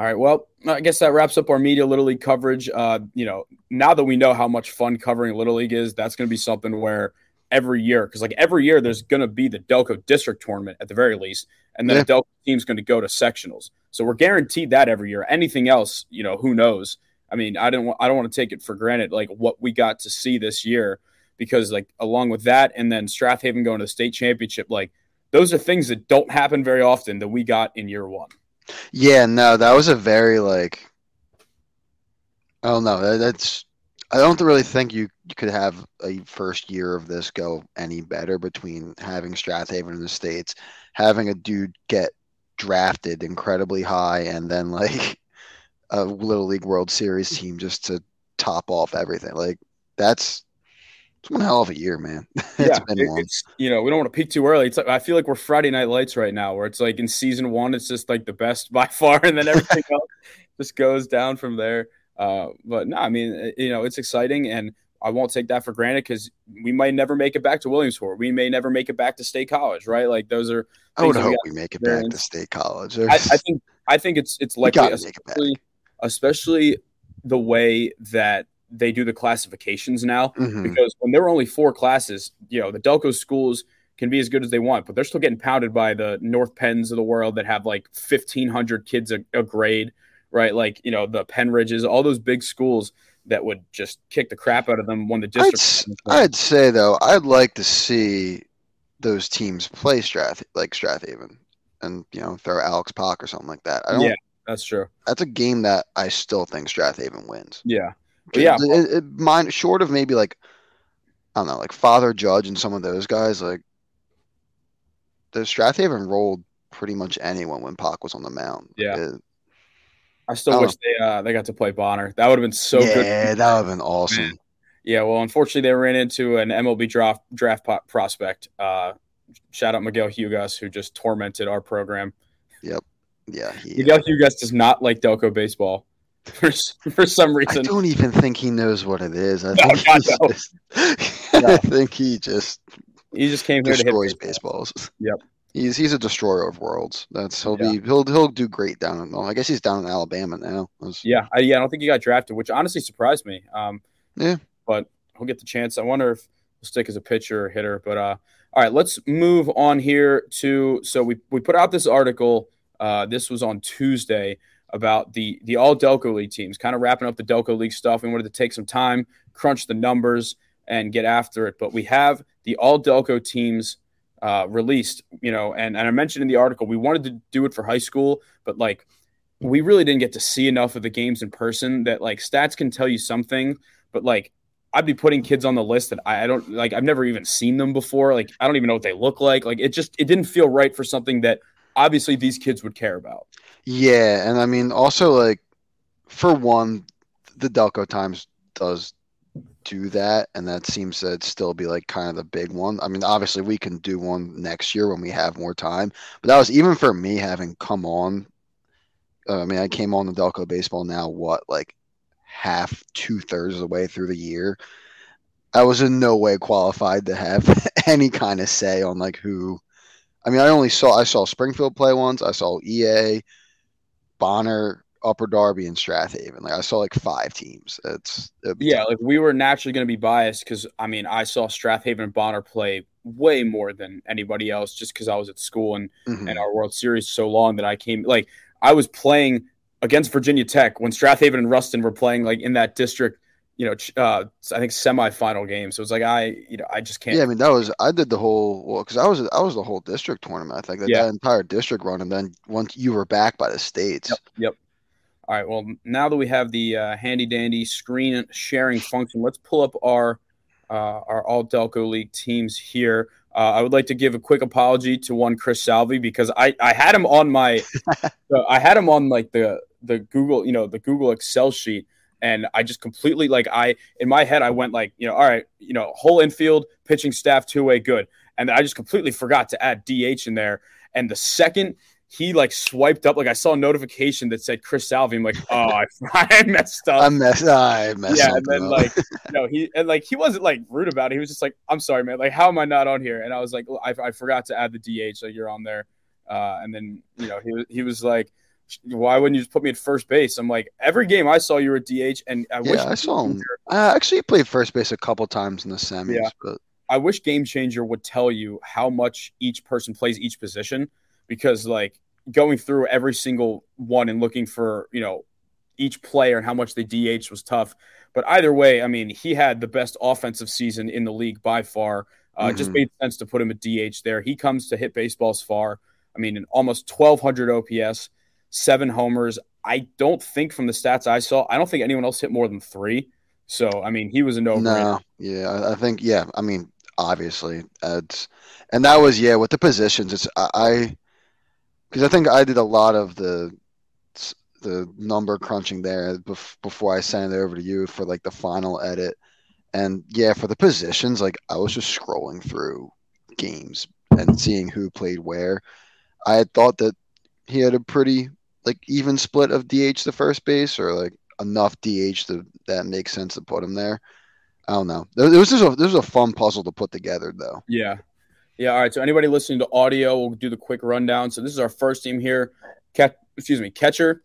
S2: All right. Well, I guess that wraps up our media Little League coverage. Uh, you know, now that we know how much fun covering Little League is, that's going to be something where every year because like every year there's going to be the Delco district tournament at the very least, and then yeah. the Delco team's going to go to sectionals. So we're guaranteed that every year. Anything else, you know, who knows? I mean, I don't I don't want to take it for granted like what we got to see this year because like along with that and then Strath Haven going to the state championship, like those are things that don't happen very often that we got in year one.
S3: Yeah, no, that was a very like. Oh no, that's I don't really think you, you could have a first year of this go any better between having Strath Haven in the States, having a dude get drafted incredibly high, and then like a Little League World Series team just to top off everything. Like that's it's one hell of a year, man. it's
S2: yeah, been it, It's, you know, we don't want to peak too early. It's like I feel like we're Friday Night Lights right now, where it's like in season one, it's just like the best by far, and then everything else just goes down from there. Uh, but no, I mean, you know, it's exciting, and I won't take that for granted because we might never make it back to Williamsport. We may never make it back to State College, right? Like those are.
S3: I would hope we, we make it back to State College.
S2: I, I, think I think it's it's likely, especially, especially the way that they do the classifications now. Mm-hmm. Because when there were only four classes, you know, the Delco schools can be as good as they want, but they're still getting pounded by the North Penns of the world that have like fifteen hundred kids a, a grade right? Like you know the Pennridges, all those big schools that would just kick the crap out of them when the district.
S3: I'd, I'd say though, I'd like to see those teams play Strath like Strath Haven, and you know throw Alex Pock or something like that. I don't.
S2: Yeah, that's true.
S3: That's a game that I still think Strath Haven wins.
S2: Yeah, yeah.
S3: It, it, mine short of maybe like I don't know, like Father Judge and some of those guys, like the Strath Haven rolled pretty much anyone when Pock was on the mound.
S2: Yeah.
S3: It,
S2: I still
S3: I
S2: wish they uh, they got to play Bonner. That would have been so
S3: yeah,
S2: good.
S3: Yeah, that would have been awesome.
S2: Man. Yeah, well, unfortunately, they ran into an MLB draft draft prospect. Uh, shout out Miguel Hugas, who just tormented our program.
S3: Yep. Yeah. He,
S2: Miguel Hugas does not like Delco baseball for for some reason.
S3: I don't even think he knows what it is. I
S2: No,
S3: think,
S2: God, no.
S3: just,
S2: No.
S3: I think he just
S2: He just came here to hit
S3: destroys baseballs.
S2: Yep.
S3: He's he's a destroyer of worlds. That's he'll
S2: Yeah.
S3: be he'll he'll do great down in well, I guess he's down in Alabama now. That's-
S2: Yeah, I, yeah, I don't think he got drafted, which honestly surprised me. Um,
S3: Yeah.
S2: but he'll get the chance. I wonder if he'll stick as a pitcher or hitter. But uh, all right, let's move on here to. So we we put out this article. Uh, this was on Tuesday about the the all Delco League teams, kind of wrapping up the Delco League stuff. We wanted to take some time, crunch the numbers, and get after it. But we have the all Delco teams uh, released, you know, and, and I mentioned in the article we wanted to do it for high school, but like we really didn't get to see enough of the games in person that like stats can tell you something, but like I'd be putting kids on the list that I, I don't like I've never even seen them before. Like I don't even know what they look like. Like it just it didn't feel right for something that obviously these kids would care about.
S3: Yeah, and I mean also like for one, the Delco Times does do that, and that seems to still be like kind of the big one. I mean, obviously we can do one next year when we have more time, but that was even for me having come on. Uh, I mean, I came on the Delco baseball now. What like half, two thirds of the way through the year. I was in no way qualified to have any kind of say on like who. I mean, I only saw I saw Springfield play once. I saw EA, Bonner, Upper Darby, and Strath Haven. Like I saw like five teams. It's it,
S2: Yeah, like we were naturally going to be biased because I mean I saw Strath Haven and Bonner play way more than anybody else just because I was at school and
S3: mhm.
S2: and our World Series so long that I came like I was playing against Virginia Tech when Strath Haven and Ruston were playing like in that district, you know, uh, I think semifinal game. So it's like I, you know, I just can't.
S3: Yeah, I mean that was I did the whole well because I was I was the whole district tournament. I think that,
S2: Yeah.
S3: that entire district run, and then once you were back by the states.
S2: Yep. Yep. All right. Well, now that we have the uh, handy dandy screen sharing function, let's pull up our uh, our All Delco League teams here. Uh, I would like to give a quick apology to one Chris Salvi because I, I had him on my uh, I had him on like the the Google you know the Google Excel sheet and I just completely like I in my head I went like you know all right you know whole infield pitching staff two way good and I just completely forgot to add DH in there and the second he like swiped up like I saw a notification that said Chris Salvi I'm like oh I, I messed up
S3: I messed. I messed.
S2: yeah, and then like you know he and like he wasn't like rude about it. He was just like, "I'm sorry, man. Like, how am I not on here?" And I was like, I, "I forgot to add the DH. Like, you're on there." Uh, and then you know he he was like, "Why wouldn't you just put me at first base?" I'm like, "Every game I saw you were DH, and I wish
S3: yeah, I saw him. I actually played first base a couple times in the semis,
S2: Yeah.
S3: but
S2: I wish GameChanger would tell you how much each person plays each position because like going through every single one and looking for, you know, each player and how much they DH was tough. But either way, I mean, he had the best offensive season in the league by far. Uh, it Just made sense to put him at DH there. He comes to hit baseballs far. I mean, in almost 1,200 OPS, seven homers. I don't think from the stats I saw, I don't think anyone else hit more than three. So, I mean, he was a no
S3: no, yeah, I, I think yeah. I mean, obviously, it's and that was yeah with the positions. It's I because I think I did a lot of the the number crunching there bef- before I sent it over to you for like the final edit. And yeah, for the positions, like I was just scrolling through games and seeing who played where. I had thought that he had a pretty like even split of DH to first base or like enough DH to that makes sense to put him there. I don't know. It was just a this was a fun puzzle to put together though.
S2: Yeah. Yeah. All right. So anybody listening to audio, we'll do the quick rundown. So this is our first team here. Cat, excuse me, catcher.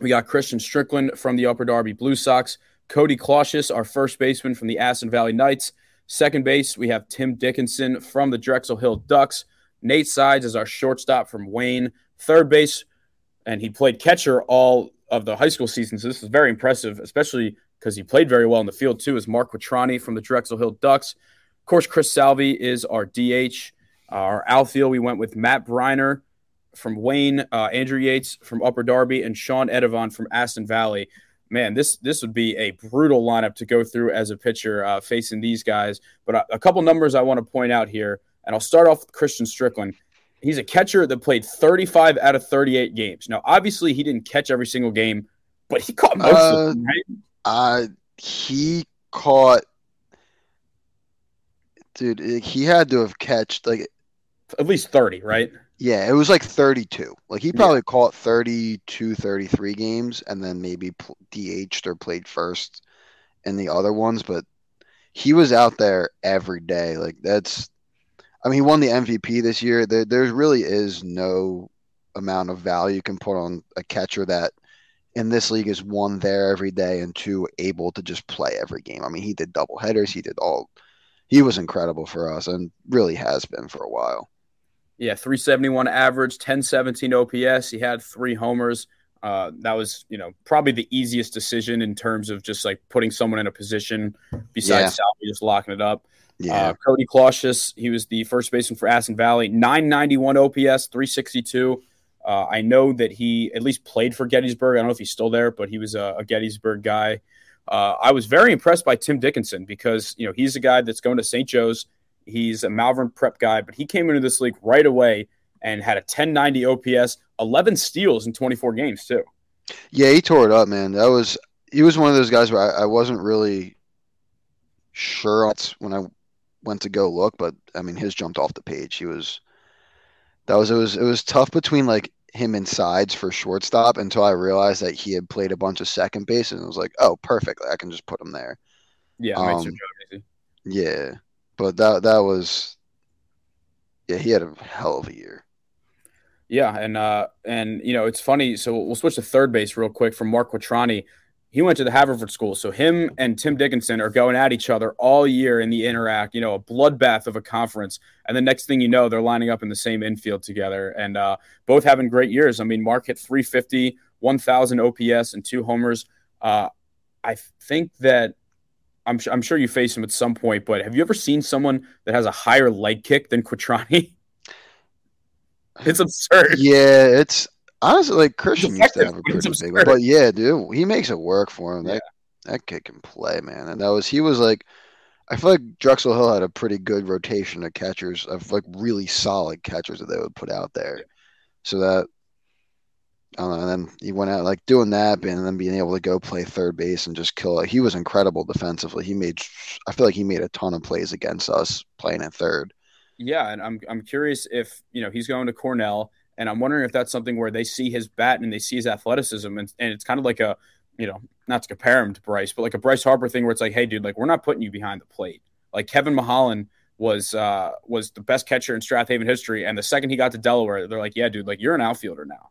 S2: We got Christian Strickland from the Upper Darby Blue Sox. Cody Clausius, our first baseman from the Aston Valley Knights. Second base, we have Tim Dickinson from the Drexel Hill Ducks. Nate Sides is our shortstop from Wayne. Third base, and he played catcher all of the high school season. So this is very impressive, especially because he played very well in the field too. Is Mark Quatrani from the Drexel Hill Ducks. Of course, Chris Salvi is our DH. Our outfield, we went with Matt Briner from Wayne, uh, Andrew Yates from Upper Darby, and Sean Edivon from Aston Valley. Man, this this would be a brutal lineup to go through as a pitcher uh, facing these guys. But a, a couple numbers I want to point out here, and I'll start off with Christian Strickland. He's a catcher that played 35 out of 38 games. Now, obviously, he didn't catch every single game, but he caught most uh, of them, right?
S3: Uh, he caught, dude. He had to have catched like
S2: at least 30, right?
S3: Yeah, it was like 32. Like he probably yeah. caught 32, 33 games and then maybe DH'd or played first in the other ones, but he was out there every day. Like that's I mean, he won the MVP this year. There there really is no amount of value you can put on a catcher that in this league is one there every day and two able to just play every game. I mean, he did double headers, he did all he was incredible for us and really has been for a while.
S2: Yeah, 371 average, 1017 OPS. He had three homers. Uh, that was, you know, probably the easiest decision in terms of just like putting someone in a position besides yeah. Salvi, just locking it up. Yeah. Uh, Cody Clausius, he was the first baseman for Aston Valley, 991 OPS, 362. Uh, I know that he at least played for Gettysburg. I don't know if he's still there, but he was a, a Gettysburg guy. Uh, I was very impressed by Tim Dickinson because you know he's a guy that's going to St. Joe's. He's a Malvern prep guy, but he came into this league right away and had a 1090 OPS, 11 steals in 24 games too.
S3: Yeah, he tore it up, man. That was he was one of those guys where I, I wasn't really sure when I went to go look, but I mean his jumped off the page. He was that was it was it was tough between like him and sides for shortstop until I realized that he had played a bunch of second base and it was like, oh, perfect, I can just put him there.
S2: Yeah, um,
S3: yeah, but that that was yeah, he had a hell of a year.
S2: Yeah, and uh, and you know it's funny. So we'll switch to third base real quick from Mark Quatrani he went to the Haverford School. So him and Tim Dickinson are going at each other all year in the Inter-Ac, you know, a bloodbath of a conference. And the next thing you know, they're lining up in the same infield together and uh, both having great years. I mean, Mark hit 350, 1,000 OPS, and two homers. Uh, I think that I'm, I'm sure you face him at some point, but have you ever seen someone that has a higher leg kick than Quatrani? it's absurd.
S3: Yeah, it's Honestly, like Christian used to have a pretty big one, but yeah, dude, he makes it work for him. That yeah. that kid can play, man. And that was he was like, I feel like Drexel Hill had a pretty good rotation of catchers of like really solid catchers that they would put out there. So that I don't know. And then he went out like doing that, and then being able to go play third base and just kill it. He was incredible defensively. He made, I feel like he made a ton of plays against us playing at third.
S2: Yeah, and I'm I'm curious if you know he's going to Cornell and I'm wondering if that's something where they see his bat and they see his athleticism. And, and it's kind of like a, you know, not to compare him to Bryce, but like a Bryce Harper thing where it's like, hey, dude, like we're not putting you behind the plate. Like Kevin Mahalan was uh was the best catcher in Strath Haven history. And the second he got to Delaware, they're like, yeah, dude, like you're an outfielder now.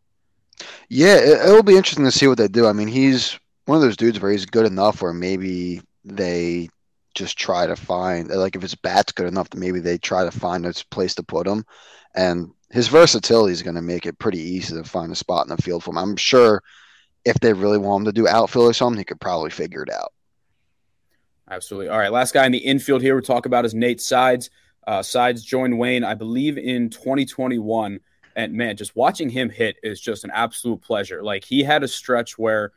S3: Yeah, it, will be interesting to see what they do. I mean, he's one of those dudes where he's good enough where maybe they just try to find like if his bat's good enough, maybe they try to find a place to put him. And his versatility is going to make it pretty easy to find a spot in the field for him. I'm sure if they really want him to do outfield or something, he could probably figure it out.
S2: Absolutely. All right, last guy in the infield here we talk about is Nate Sides. Uh, Sides joined Wayne, I believe, in 2021. And man, just watching him hit is just an absolute pleasure. Like he had a stretch where,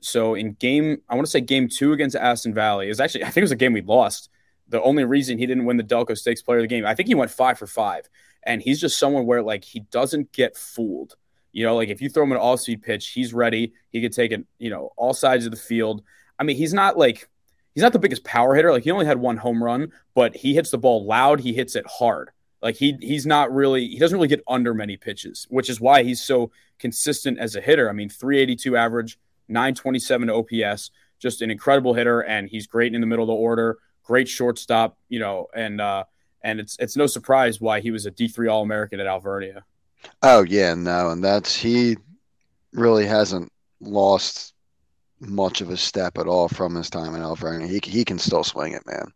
S2: so in game, I want to say game two against Aston Valley is actually, I think it was a game we lost. The only reason he didn't win the Delco Stakes Player of the Game, I think he went five for five and he's just someone where like he doesn't get fooled. You know, like if you throw him an all speed pitch, he's ready. He could take it, you know, all sides of the field. I mean, he's not like he's not the biggest power hitter. Like he only had one home run, but he hits the ball loud. He hits it hard. Like he he's not really he doesn't really get under many pitches, which is why he's so consistent as a hitter. I mean, 382 average, 927 OPS, just an incredible hitter, and he's great in the middle of the order. Great shortstop, you know, and uh, and it's it's no surprise why he was a D three All American at Alvernia.
S3: Oh yeah, no, and that's he really hasn't lost much of a step at all from his time in Alvernia. He he can still swing it, man.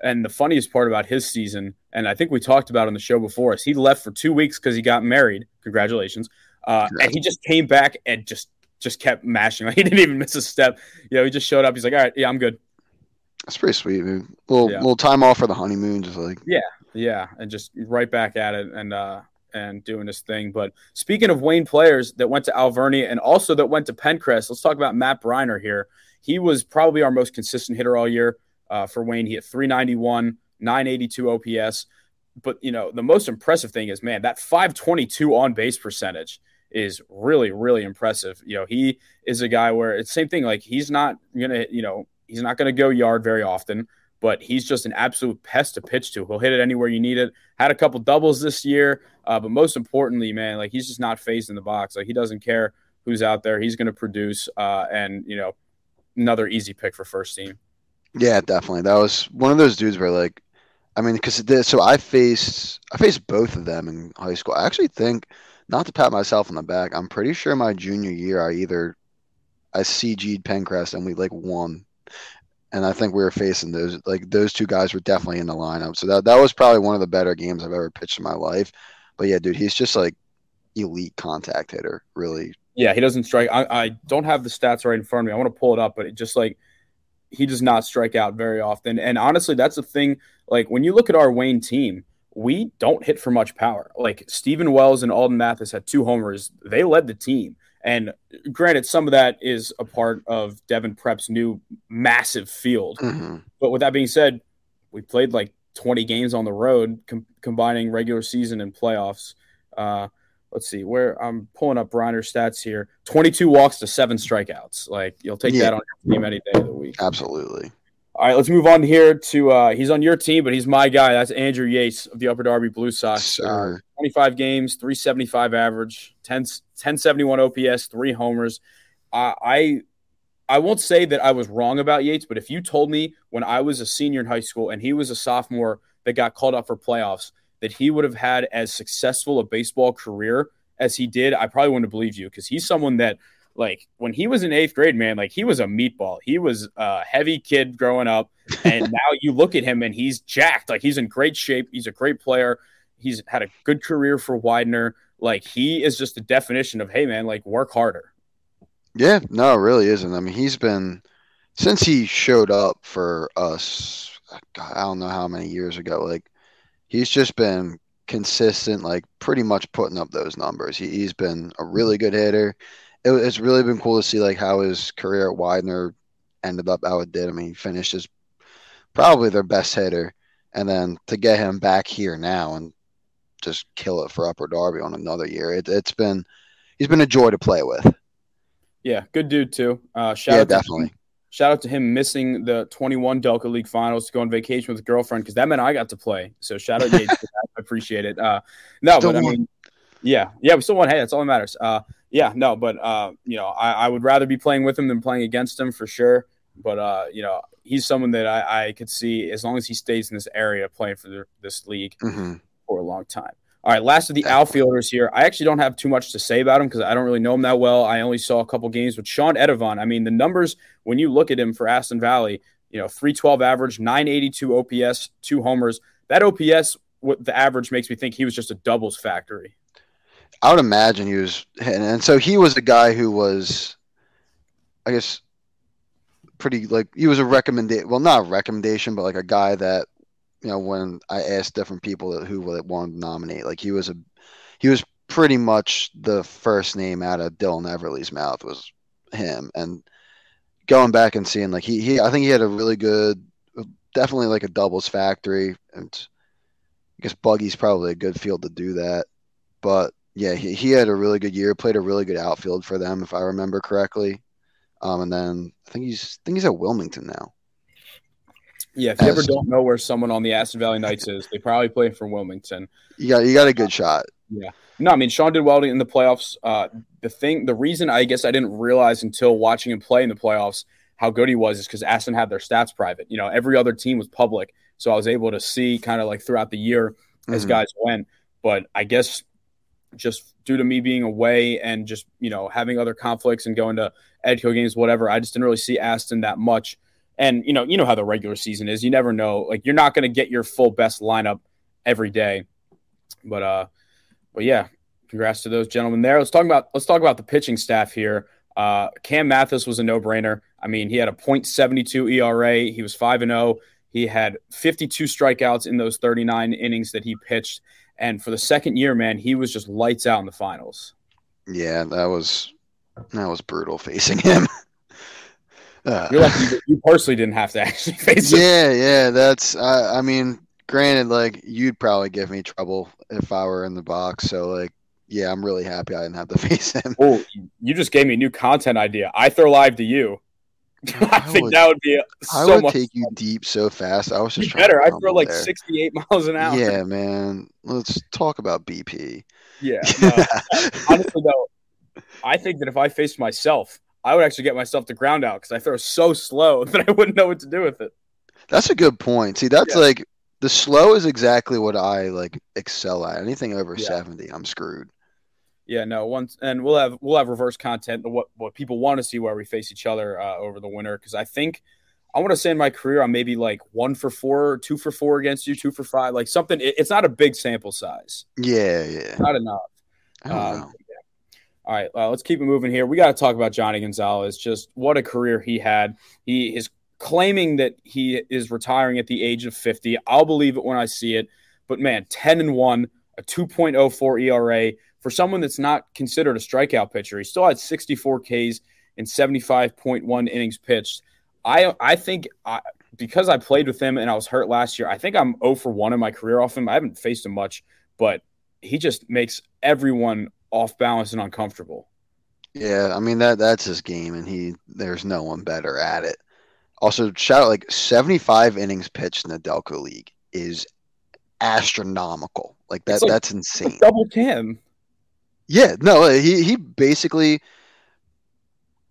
S2: And the funniest part about his season, and I think we talked about on the show before, is he left for two weeks because he got married. Congratulations. Uh, and he just came back and just just kept mashing. Like he didn't even miss a step. You know, he just showed up. He's like, all right, yeah, I'm good.
S3: That's pretty sweet, man. Little yeah. little time off for the honeymoon, just like
S2: yeah, yeah, and just right back at it and uh and doing this thing. But speaking of Wayne players that went to Alvernia and also that went to Penncrest, let's talk about Matt Briner here. He was probably our most consistent hitter all year uh, for Wayne. He hit 391, 982 OPS. But you know, the most impressive thing is, man, that 522 on base percentage is really, really impressive. You know, he is a guy where it's same thing. Like he's not gonna, you know, he's not gonna go yard very often, but he's just an absolute pest to pitch to. He'll hit it anywhere you need it. Had a couple doubles this year, uh, but most importantly, man, like he's just not phased in the box. Like he doesn't care who's out there. He's gonna produce, uh, and you know, another easy pick for first team.
S3: Yeah, definitely. That was one of those dudes where like I mean, because so I faced I faced both of them in high school. I actually think, not to pat myself on the back, I'm pretty sure my junior year I either I CG'd Penncrest and we like won, and I think we were facing those like those two guys were definitely in the lineup. So that that was probably one of the better games I've ever pitched in my life. But yeah, dude, he's just like elite contact hitter, really.
S2: Yeah, he doesn't strike. I, I don't have the stats right in front of me. I want to pull it up, but it just like he does not strike out very often. And honestly, that's the thing. Like when you look at our Wayne team, we don't hit for much power. Like Stephen Wells and Alden Mathis had two homers. They led the team. And granted, some of that is a part of Devon Prep's new massive field. Mm-hmm. But with that being said, we played like 20 games on the road, com- combining regular season and playoffs. Uh, let's see where I'm pulling up Briner's stats here. 22 walks to seven strikeouts. Like you'll take yeah. that on your team any day of the week.
S3: Absolutely.
S2: All right, let's move on here to uh, he's on your team, but he's my guy. That's Andrew Yates of the Upper Darby Blue Sox. Uh, 25 games, 375 average, 10, 1071 OPS, three homers. Uh, I I won't say that I was wrong about Yates, but if you told me when I was a senior in high school and he was a sophomore that got called up for playoffs, that he would have had as successful a baseball career as he did, I probably wouldn't have believed you because he's someone that, like, when he was in eighth grade, man, like he was a meatball. He was a heavy kid growing up. And now you look at him and he's jacked. Like, he's in great shape. He's a great player. He's had a good career for Widener. Like, he is just the definition of, hey, man, like, work harder.
S3: Yeah, no, it really isn't. I mean, he's been, since he showed up for us, God, I don't know how many years ago, like, he's just been consistent, like pretty much putting up those numbers. He, has been a really good hitter. It, it's really been cool to see like how his career at Widener ended up how it did. I mean, he finished as probably their best hitter, and then to get him back here now and just kill it for Upper Darby on another year, it, has been he's been a joy to play with.
S2: Yeah, good dude too. Uh, shout
S3: yeah,
S2: out
S3: definitely.
S2: Shout out to him missing the 21 Delco League finals to go on vacation with a girlfriend because that meant I got to play. So shout out to Yates. I appreciate it. Uh, no, still but won. I mean, yeah, yeah, we still won. Hey, that's all that matters. Uh, yeah, no, but uh, you know, I, I, would rather be playing with him than playing against him for sure. But uh, you know, he's someone that I, I could see as long as he stays in this area playing for the, this league mm-hmm. for a long time. All right, last of the outfielders here. I actually don't have too much to say about him because I don't really know him that well. I only saw a couple games with Sean Edivon. I mean, the numbers when you look at him for Aston Valley, you know, 312 average, 982 OPS, two homers. That OPS, what the average makes me think he was just a doubles factory.
S3: I would imagine he was, and, and so he was a guy who was, I guess, pretty like he was a recommendation. Well, not a recommendation, but like a guy that you know, when I asked different people who wanted to nominate, like he was a, he was pretty much the first name out of Dylan Everly's mouth was him. And going back and seeing like he, he I think he had a really good, definitely like a doubles factory. And I guess Buggy's probably a good field to do that. But yeah, he, he had a really good year, played a really good outfield for them, if I remember correctly. Um, and then I think he's I think he's at Wilmington now.
S2: Yeah, if you ever don't know where someone on the Aston Valley Knights is, they probably play for Wilmington.
S3: You got you got a good shot.
S2: Yeah. No, I mean Sean did well in the playoffs. Uh, the thing, the reason I guess I didn't realize until watching him play in the playoffs how good he was is because Aston had their stats private. You know, every other team was public, so I was able to see kind of like throughout the year as mm-hmm. guys went. But I guess just due to me being away and just you know having other conflicts and going to Edco games, whatever, I just didn't really see Aston that much. And you know, you know how the regular season is. You never know. Like you're not going to get your full best lineup every day. But uh, but yeah, congrats to those gentlemen there. Let's talk about let's talk about the pitching staff here. Uh, Cam Mathis was a no brainer. I mean, he had a .72 ERA. He was five and zero. He had 52 strikeouts in those 39 innings that he pitched, and for the second year, man, he was just lights out in the finals.
S3: Yeah, that was that was brutal facing him.
S2: Uh, You're you, you, personally didn't have to actually face him.
S3: Yeah, yeah, that's. Uh, I mean, granted, like you'd probably give me trouble if I were in the box. So like, yeah, I'm really happy I didn't have to face him.
S2: Oh, you just gave me a new content idea. I throw live to you. I, think would, that would be so
S3: I would
S2: much
S3: take fun. you deep so fast. I was just trying
S2: better. I throw like there. 68 miles an hour.
S3: Yeah, man. Let's talk about BP.
S2: Yeah. No, honestly, though, I think that if I faced myself, I would actually get myself to ground out because I throw so slow that I wouldn't know what to do with it.
S3: That's a good point. See, that's yeah. like the slow is exactly what I like excel at. Anything over yeah. 70, I'm screwed.
S2: Yeah, no. Once and we'll have we'll have reverse content what what people want to see where we face each other uh, over the winter because I think I want to say in my career I'm maybe like one for four, two for four against you, two for five, like something. It, it's not a big sample size.
S3: Yeah, yeah,
S2: not enough.
S3: I don't um, know.
S2: All right, uh, let's keep it moving here. We got to talk about Johnny Gonzalez. Just what a career he had. He is claiming that he is retiring at the age of 50. I'll believe it when I see it. But man, 10 and 1, a 2.04 ERA for someone that's not considered a strikeout pitcher. He still had 64 Ks and 75.1 innings pitched. I I think I, because I played with him and I was hurt last year, I think I'm 0 for 1 in my career off him. I haven't faced him much, but he just makes everyone off balance and uncomfortable.
S3: Yeah, I mean that that's his game and he there's no one better at it. Also, shout out like 75 innings pitched in the Delco League is astronomical. Like that like, that's insane.
S2: Double Cam.
S3: Yeah, no, he he basically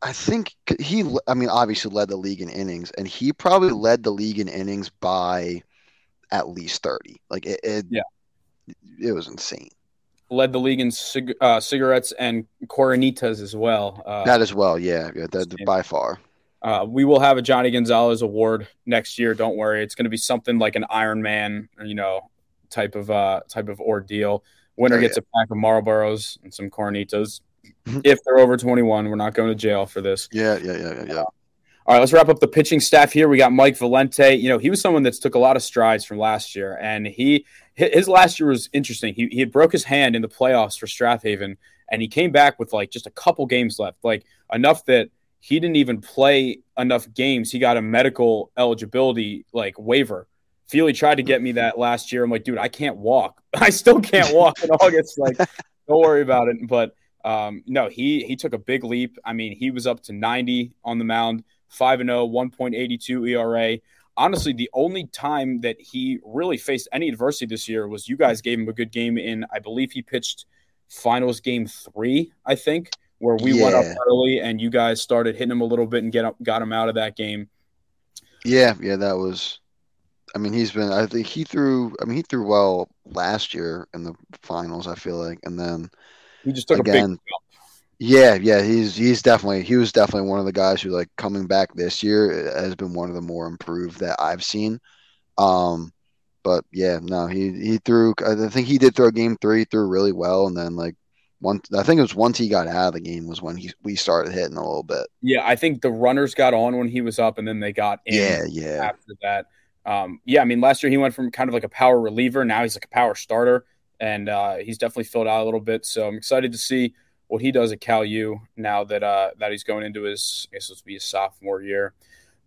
S3: I think he I mean obviously led the league in innings and he probably led the league in innings by at least 30. Like it, it
S2: yeah.
S3: It was insane.
S2: Led the league in cig- uh, cigarettes and coronitas as well. Uh,
S3: that as well, yeah, yeah that, by far.
S2: Uh, we will have a Johnny Gonzalez award next year. Don't worry, it's going to be something like an Iron Man, you know, type of uh type of ordeal. Winner oh, gets yeah. a pack of Marlboros and some Coronitas. Mm-hmm. if they're over 21, we're not going to jail for this.
S3: Yeah, yeah, yeah, yeah, yeah.
S2: All right, let's wrap up the pitching staff here. We got Mike Valente. You know, he was someone that's took a lot of strides from last year, and he his last year was interesting. He he broke his hand in the playoffs for Strath Haven, and he came back with like just a couple games left, like enough that he didn't even play enough games. He got a medical eligibility like waiver. Feely tried to get me that last year. I'm like, dude, I can't walk. I still can't walk in August. Like, don't worry about it. But um, no, he he took a big leap. I mean, he was up to 90 on the mound, 5 and 0, 1.82 ERA. Honestly, the only time that he really faced any adversity this year was you guys gave him a good game in, I believe he pitched finals game three, I think where we yeah. went up early and you guys started hitting him a little bit and get up, got him out of that game.
S3: Yeah, yeah, that was. I mean, he's been. I think he threw. I mean, he threw well last year in the finals. I feel like, and then
S2: he just took again, a big.
S3: Yeah, yeah, he's he's definitely he was definitely one of the guys who like coming back this year has been one of the more improved that I've seen. Um, but yeah, no, he he threw. I think he did throw game three, threw really well, and then like one I think it was once he got out of the game was when he we started hitting a little bit.
S2: Yeah, I think the runners got on when he was up, and then they got in.
S3: Yeah, yeah.
S2: After that, um, yeah, I mean, last year he went from kind of like a power reliever, now he's like a power starter, and uh, he's definitely filled out a little bit. So I'm excited to see what he does at Cal U now that uh, that he's going into his I guess be his sophomore year.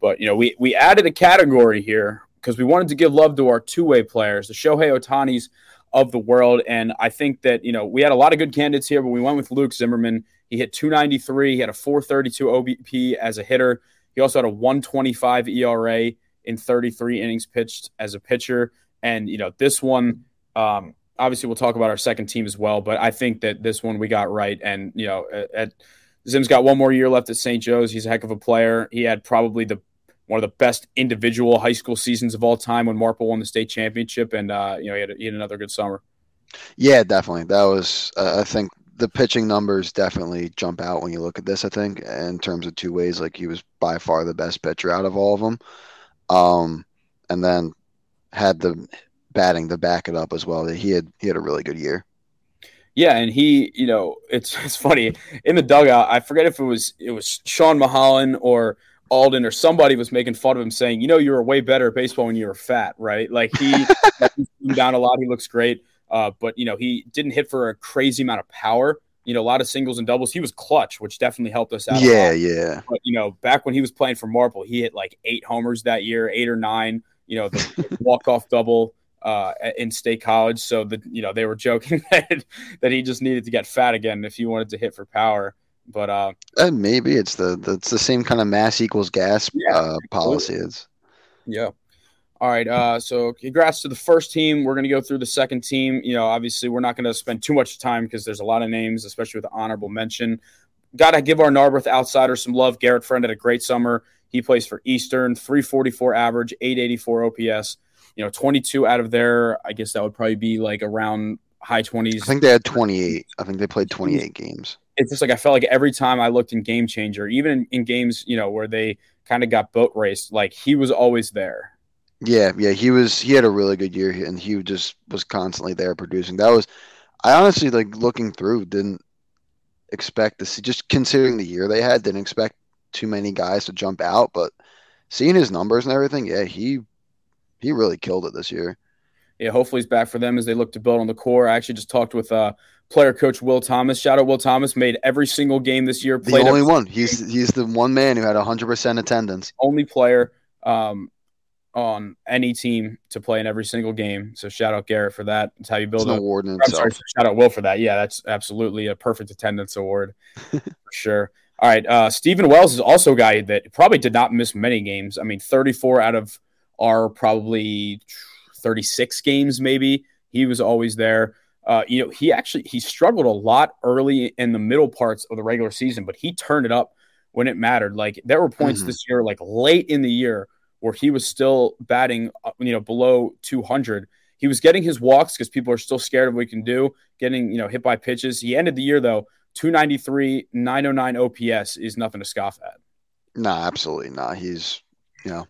S2: But you know, we we added a category here because we wanted to give love to our two way players, the Shohei Ohtanis of the world. And I think that, you know, we had a lot of good candidates here, but we went with Luke Zimmerman. He hit 293. He had a 432 OBP as a hitter. He also had a 125 ERA in 33 innings pitched as a pitcher. And, you know, this one, um, obviously we'll talk about our second team as well, but I think that this one we got right. And, you know, at, at Zim's got one more year left at St. Joe's. He's a heck of a player. He had probably the one of the best individual high school seasons of all time when Marple won the state championship, and uh, you know he had, he had, another good summer.
S3: Yeah, definitely. That was uh, I think the pitching numbers definitely jump out when you look at this. I think in terms of two ways, like he was by far the best pitcher out of all of them, um, and then had the batting to back it up as well. He had he had a really good year.
S2: Yeah, and he, you know, it's it's funny in the dugout. I forget if it was it was Sean Mahalan or Alden or somebody was making fun of him, saying, "You know, you were way better at baseball when you were fat, right?" Like he down a lot. He looks great, uh, but you know, he didn't hit for a crazy amount of power. You know, a lot of singles and doubles. He was clutch, which definitely helped us out.
S3: Yeah, yeah.
S2: But you know, back when he was playing for Marple, he hit like eight homers that year, eight or nine. You know, the walk off double uh, in state college. So the you know they were joking that that he just needed to get fat again if he wanted to hit for power. But uh,
S3: uh maybe it's the, the it's the same kind of mass equals gas yeah, uh, policy. Is
S2: yeah. All right. Uh, so congrats to the first team. We're going to go through the second team. You know, obviously, we're not going to spend too much time because there's a lot of names, especially with the honorable mention. Got to give our Narberth outsider some love. Garrett Friend had a great summer. He plays for Eastern, 344 average, 884 OPS you know, 22 out of there, I guess that would probably be like around high 20s.
S3: I think they had 28. I think they played 28 games.
S2: It's just like I felt like every time I looked in GameChanger, even in, in games, you know, where they kind of got boat raced, like he was always there.
S3: Yeah, yeah, he was. He had a really good year, and he just was constantly there producing. That was, I honestly like looking through, didn't expect to see. Just considering the year they had, didn't expect too many guys to jump out. But seeing his numbers and everything, yeah, he he really killed it this year.
S2: Yeah, hopefully he's back for them as they look to build on the core. I actually just talked with uh, player coach Will Thomas. Shout out Will Thomas, made every single game this year.
S3: Played the only one. He's he's the one man who had 100% attendance.
S2: Only player um, on any team to play in every single game. So shout out Garrett for that. That's how you build
S3: an award itself. Sorry,
S2: shout out Will for that. Yeah, that's absolutely a perfect attendance award for sure. All right, uh, Stephen Wells is also a guy that probably did not miss many games. I mean, 34 out of are probably 36 games, maybe. He was always there. Uh, you know, he actually he struggled a lot early in the middle parts of the regular season, but he turned it up when it mattered. Like there were points mm-hmm. this year, like late in the year, where he was still batting, uh, you know, below 200. He was getting his walks because people are still scared of what he can do, getting you know hit by pitches. He ended the year though 293, 909 OPS is nothing to scoff at.
S3: No, absolutely not. He's you know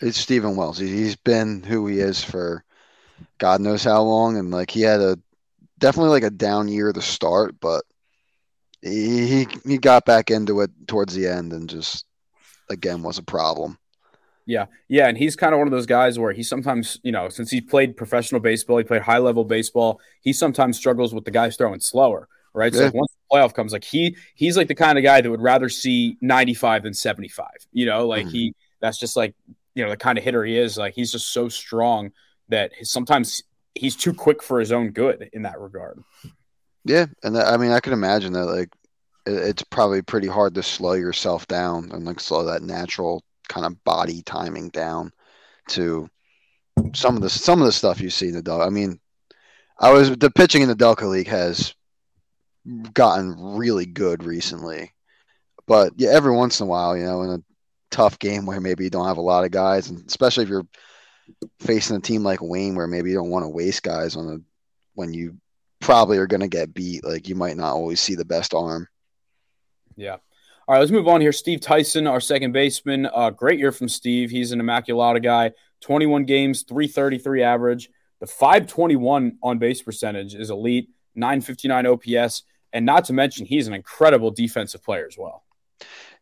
S3: it's Stephen Wells. He's been who he is for God knows how long, and like he had a definitely like a down year to start, but he he got back into it towards the end, and just again was a problem.
S2: Yeah, yeah, and he's kind of one of those guys where he sometimes, you know, since he played professional baseball, he played high level baseball. He sometimes struggles with the guys throwing slower, right? Yeah. So like once the playoff comes, like he he's like the kind of guy that would rather see ninety five than seventy five. You know, like mm-hmm. he that's just like you know the kind of hitter he is. Like he's just so strong that sometimes he's too quick for his own good in that regard.
S3: Yeah, and that, I mean I can imagine that like it's probably pretty hard to slow yourself down and like slow that natural kind of body timing down to some of the some of the stuff you see in the dog. I mean, I was the pitching in the Delco League has gotten really good recently, but yeah, every once in a while, you know, in a tough game where maybe you don't have a lot of guys, and especially if you're facing a team like Wayne where maybe you don't want to waste guys on a when you probably are going to get beat. Like you might not always see the best arm.
S2: Yeah. All right, let's move on here. Steve Tyson, our second baseman. Uh, great year from Steve. He's an Immaculata guy. 21 games, 333 average. The 521 on base percentage is elite, 959 OPS. And not to mention, he's an incredible defensive player as well.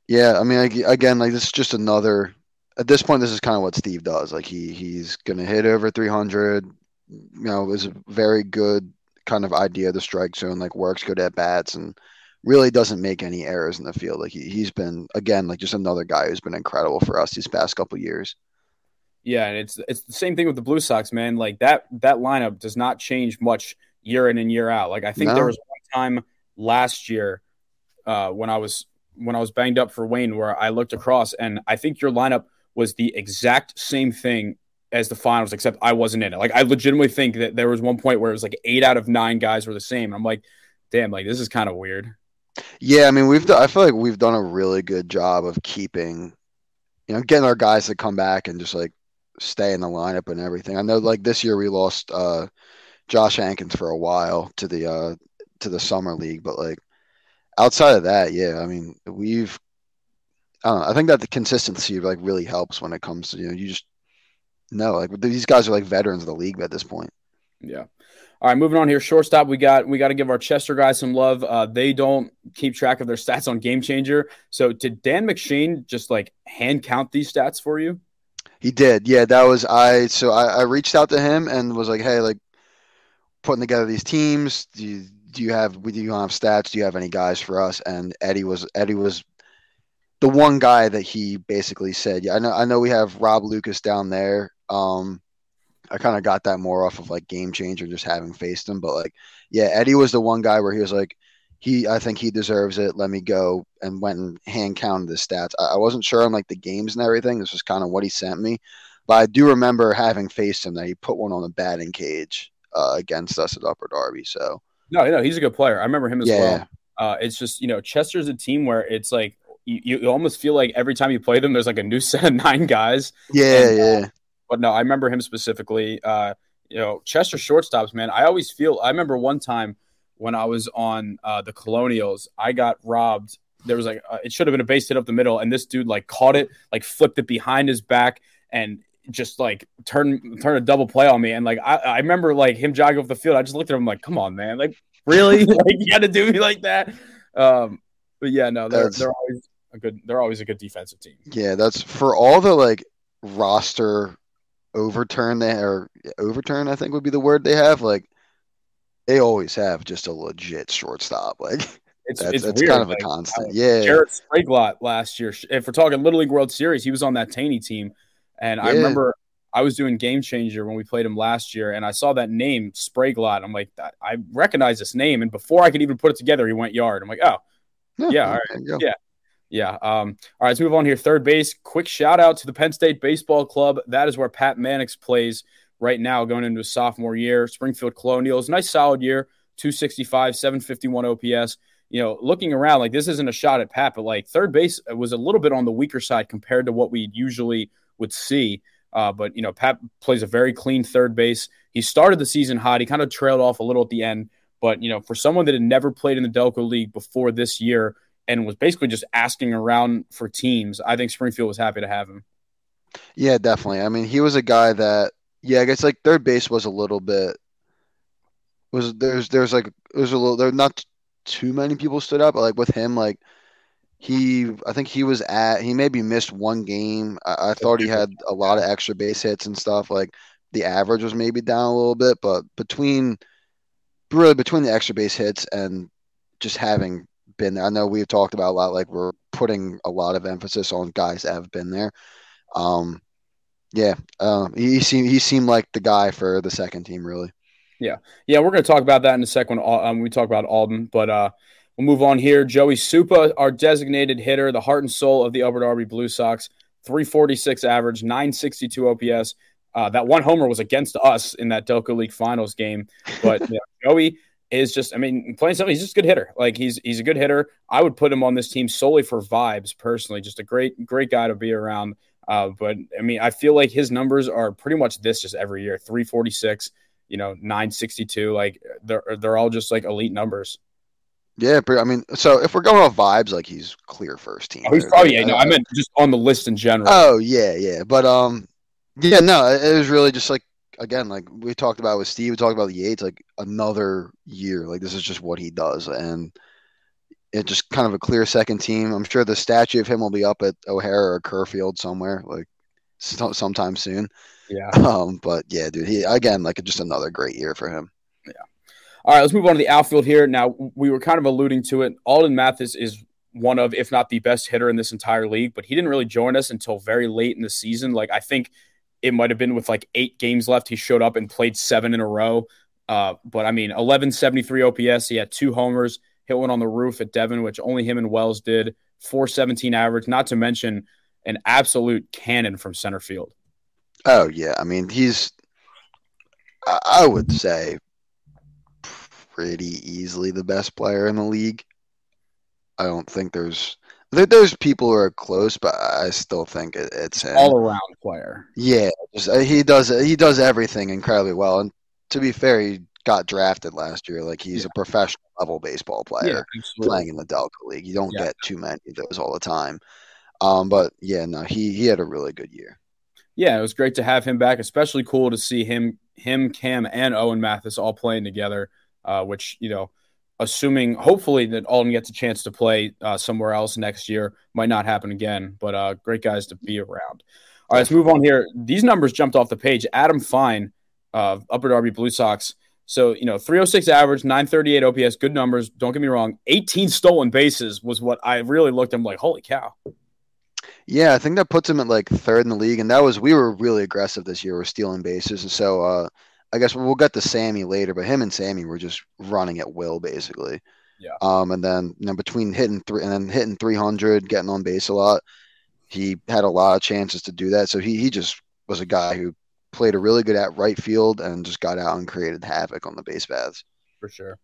S3: Yeah, I mean, again, like this is just another. At this point, this is kind of what Steve does. Like he he's gonna hit over 300. You know, is a very good kind of idea of the strike zone. Like works good at bats and really doesn't make any errors in the field. Like he he's been again like just another guy who's been incredible for us these past couple years.
S2: Yeah, and it's it's the same thing with the Blue Sox, man. Like that that lineup does not change much year in and year out. Like I think no. there was one time last year uh, when I was when I was banged up for Wayne, where I looked across and I think your lineup was the exact same thing as the finals, except I wasn't in it. Like I legitimately think that there was one point where it was like eight out of nine guys were the same. I'm like, damn, like this is kind of weird.
S3: Yeah, I mean, we've I feel like we've done a really good job of keeping, you know, getting our guys to come back and just like stay in the lineup and everything. I know like this year we lost uh Josh Hankins for a while to the uh to the summer league, but like outside of that, yeah, I mean, we've I don't know, I think that the consistency like really helps when it comes to you know you just know like these guys are like veterans of the league at this point.
S2: Yeah. All right, moving on here. Shortstop, we got we got to give our Chester guys some love. Uh, they don't keep track of their stats on GameChanger. So did Dan McShane just like hand count these stats for you?
S3: He did. Yeah, that was I. So I, I reached out to him and was like, hey, like putting together these teams. Do you, do you have do you have stats? Do you have any guys for us? And Eddie was Eddie was the one guy that he basically said, yeah, I know I know we have Rob Lucas down there. Um, I kind of got that more off of like GameChanger, just having faced him. But like, yeah, Eddie was the one guy where he was like, he, I think he deserves it. Let me go and went and hand counted the stats. I, I wasn't sure on like the games and everything. This was kind of what he sent me, but I do remember having faced him that he put one on the batting cage uh, against us at Upper Darby. So
S2: no, no, he's a good player. I remember him as
S3: Yeah.
S2: well. Uh, it's just you know Chester's a team where it's like you, you almost feel like every time you play them, there's like a new set of nine guys.
S3: yeah,
S2: And, uh,
S3: yeah,
S2: But no, I remember him specifically. Uh, you know, Chester shortstops, man. I always feel. I remember one time when I was on uh, the Colonials, I got robbed. There was like uh, it should have been a base hit up the middle, and this dude like caught it, like flipped it behind his back, and just like turn turn a double play on me. And like I, I remember like him jogging off the field. I just looked at him like, come on, man, like really, like you got to do me like that. Um, but yeah, no, they're
S3: That's-
S2: they're always a good. They're always a good defensive team.
S3: yeah. That's for all the like roster overturn they or overturn. I think would be the word they have. Like they always have just a legit shortstop. Like
S2: It's
S3: that's
S2: it's
S3: that's
S2: weird.
S3: kind of a constant.
S2: uh,
S3: Yeah,
S2: Jarrett Spraglot last year. If we're talking Little League World Series, he was on that Taney team, and I remember I was doing GameChanger when we played him last year, and I saw that name Spraglot. I'm like, I recognize this name, and before I could even put it together, he went yard. I'm like, oh, yeah, all right.
S3: there you go.
S2: Yeah. Yeah. Um, all right, let's move on here. Third base. Quick shout out to the Penn State Baseball Club. That is where Pat Mannix plays right now, going into his sophomore year. Springfield Colonials, nice solid year. 265, 751 OPS you know, looking around, like this isn't a shot at Pat, but like third base was a little bit on the weaker side compared to what we usually would see. Uh, but you know, Pat plays a very clean third base. He started the season hot. He kind of trailed off a little at the end, but you know, for someone that had never played in the Delco League before this year and was basically just asking around for teams, I think Springfield was happy to have him.
S3: Yeah, definitely. I mean, he was a guy that, yeah, I guess like third base was a little bit was there's there's like there's a little there not too many people stood up, but like with him, like he I think he was at he maybe missed one game. I, I thought he had a lot of extra base hits and stuff. Like the average was maybe down a little bit, but between really between the extra base hits and just having been there, I know we've talked about a lot. Like we're putting a lot of emphasis on guys that have been there. Um, yeah, um, he seemed he seemed like the guy for the second team, really.
S2: Yeah, yeah, we're going to talk about that in a second um, when we talk about Alden. But uh, we'll move on here. Joey Supa, our designated hitter, the heart and soul of the Upper Darby Blue Sox, 346 average, 962 OPS. Uh, that one homer was against us in that Delco League Finals game. But know, Joey is just, I mean, playing something, he's just a good hitter. Like he's he's a good hitter. I would put him on this team solely for vibes, personally. Just a great great guy to be around. Uh, but I mean, I feel like his numbers are pretty much this just every year 346 you know 962 like they're they're all just like elite numbers
S3: Yeah, but, I mean, so if we're going off vibes, like he's clear first team.
S2: oh, he's probably yeah, no i meant just on the list in general
S3: Oh yeah, yeah, but um, yeah, no, it it was really just like again, like we talked about with Steve, we talked about the Yates, like another year, like this is just what he does, and it just kind of a clear second team. I'm sure the statue of him will be up at O'Hara or Kerrfield somewhere, like so- sometime soon.
S2: yeah
S3: Um, but yeah, dude, he again, like just another great year for him. Yeah.
S2: All right let's move on to the outfield here now we were kind of alluding to it alden mathis is one of if not the best hitter in this entire league but he didn't really join us until very late in the season like i think it might have been with like eight games left. He showed up and played seven in a row. Uh, but i mean 1173 ops he had two homers hit one on the roof at devon which only him and wells did. 417 average not to mention an absolute cannon from center field.
S3: Oh yeah, I mean he's, I, would say, pretty easily the best player in the league. I don't think there's there, there's people who are close, but I still think it, it's him.
S2: all around player
S3: yeah, just, uh, he does he does everything incredibly well. And to be fair, he got drafted last year. Like he's
S2: Yeah.
S3: a professional level baseball player
S2: absolutely.
S3: playing in the Delco League. You don't
S2: Yeah.
S3: get too many of those all the time. Um, but yeah, no, he he had a really good year.
S2: yeah, it was great to have him back. Especially cool to see him him, Cam, and Owen Mathis all playing together, uh, which you know, assuming hopefully that Alden gets a chance to play uh, somewhere else next year, might not happen again. But uh, great guys to be around. All right, let's move on here. These numbers jumped off the page. Adam Fine, uh, Upper Darby Blue Sox. So, you know, 306 average, 938 OPS, good numbers. Don't get me wrong. 18 stolen bases was what I really looked at. I'm like, holy cow.
S3: Yeah, I think that puts him at like third in the league. And that was, we were really aggressive this year with stealing bases. And so uh, I guess we'll get to Sammy later, but him and Sammy were just running at will, basically.
S2: Yeah.
S3: Um, and then, you know, between hitting three and then hitting 300, getting on base a lot, he had a lot of chances to do that. So he, he just was a guy who played a really good at right field and just got out and created havoc on the base paths.
S2: For sure.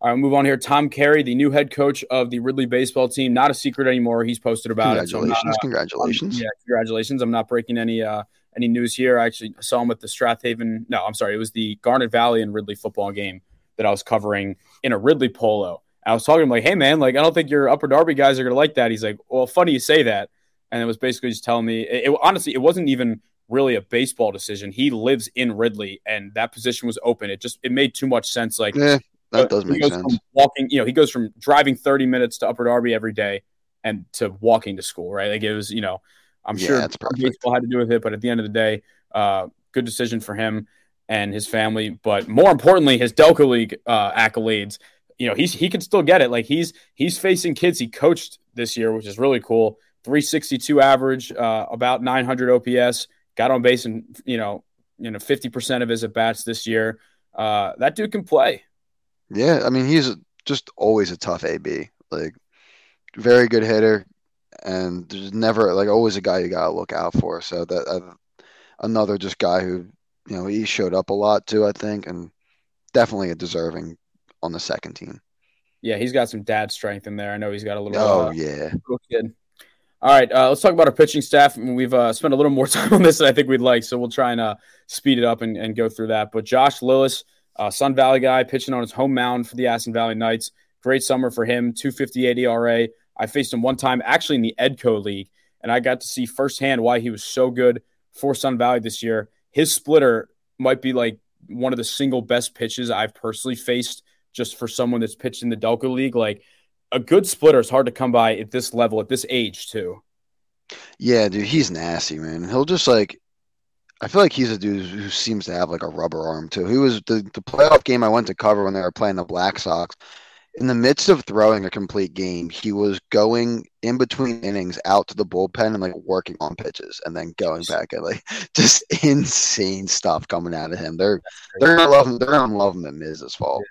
S2: All right, move on here. Tom Carey, the new head coach of the Ridley baseball team, not a secret anymore. He's posted about
S3: congratulations,
S2: it. So
S3: not, uh, congratulations.
S2: yeah, congratulations. I'm not breaking any uh, any news here. I actually saw him at the Strath Haven. No, I'm sorry. It was the Garnet Valley and Ridley football game that I was covering in a Ridley polo. I was talking to him like, "Hey, man, like I don't think your Upper Darby guys are gonna like that." He's like, "Well, funny you say that." and it was basically just telling me it, it, honestly it wasn't even really a baseball decision he lives in ridley and that position was open it just it made too much sense like
S3: yeah that does make sense
S2: walking you know he goes from driving 30 minutes to upper darby every day and to walking to school right like it was you know i'm
S3: Yeah,
S2: sure baseball had to do with it but at the end of the day uh good decision for him and his family but more importantly his delco league uh accolades you know he's he can still get it like he's he's facing kids he coached this year which is really cool 362 average, uh, about 900 OPS. Got on base and you know, you know, 50% of his at bats this year. Uh, that dude can play.
S3: Yeah, I mean he's just always a tough AB. Like very good hitter, and there's never like always a guy you gotta look out for. So that uh, another just guy who you know he showed up a lot too, I think, and definitely a deserving on the second team.
S2: Yeah, he's got some dad strength in there. I know he's got a little.
S3: Oh
S2: uh,
S3: yeah,
S2: little kid. All right, uh, let's talk about our pitching staff. We've uh, spent a little more time on this than I think we'd like, so we'll try and uh, speed it up and, and, go through that. But Josh Lillis, uh, Sun Valley guy, pitching on his home mound for the Aston Valley Knights. Great summer for him, 258 ERA. I faced him one time actually in the Edco League, and I got to see firsthand why he was so good for Sun Valley this year. His splitter might be like one of the single best pitches I've personally faced just for someone that's pitched in the Delco League. Like, a good splitter is hard to come by at this level, at this age, too.
S3: yeah, dude, he's nasty, man. He'll just like. I feel like he's a dude who seems to have like a rubber arm too. He was the, the playoff game I went to cover when they were playing the Black Sox. In the midst of throwing a complete game, he was going in between innings out to the bullpen and like working on pitches and then going back and like just insane stuff coming out of him. They're they're gonna love him. They're gonna love him at Miz's fault.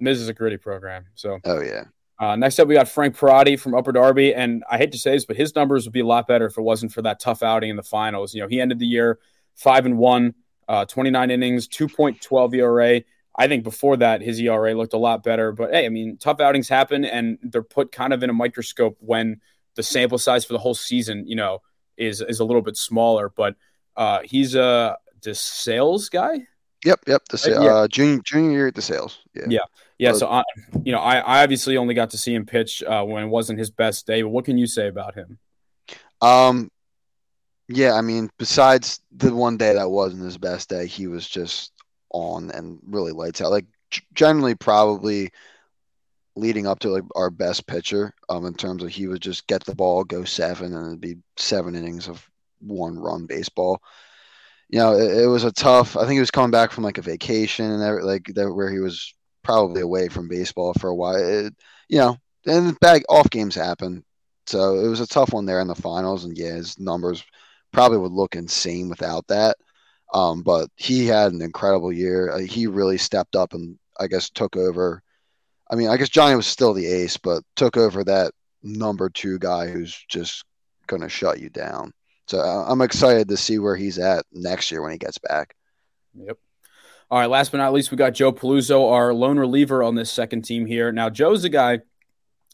S2: Miz is a gritty program. So
S3: Oh yeah.
S2: uh, next up, we got Frank Parati from Upper Darby, and I hate to say this, but his numbers would be a lot better if it wasn't for that tough outing in the finals. You know, he ended the year five and one, uh, 29 innings, 2.12 ERA. I think before that, his ERA looked a lot better. But hey, I mean, tough outings happen, and they're put kind of in a microscope when the sample size for the whole season, you know, is is a little bit smaller. But uh, he's a DeSales guy.
S3: Yep, yep. The sa-
S2: Uh, yeah.
S3: uh, junior junior year at DeSales. Yeah.
S2: Yeah. Yeah,
S3: Well-
S2: so I, you know, I, I obviously only got to see him pitch uh, when it wasn't his best day. But what can you say about him?
S3: Um, yeah, I mean, besides the one day that wasn't his best day, he was just on and really lights out. Like generally, probably leading up to like our best pitcher. Um, in terms of he would just get the ball, go seven, and it'd be seven innings of one run baseball. You know, it, it was a tough. I think he was coming back from like a vacation and every, like that where he was probably away from baseball for a while. It, you know, and bag off games happen. So it was a tough one there in the finals, and yeah, his numbers probably would look insane without that. Um, but he had an incredible year. Uh, he really stepped up and I guess took over. I mean, I guess Johnny was still the ace, but took over that number two guy who's just going to shut you down. So uh, I'm excited to see where he's at next year when he gets back.
S2: Yep. All right. Last but not least, we got Joe Paluzzo, our lone reliever on this second team here. Now, Joe's a guy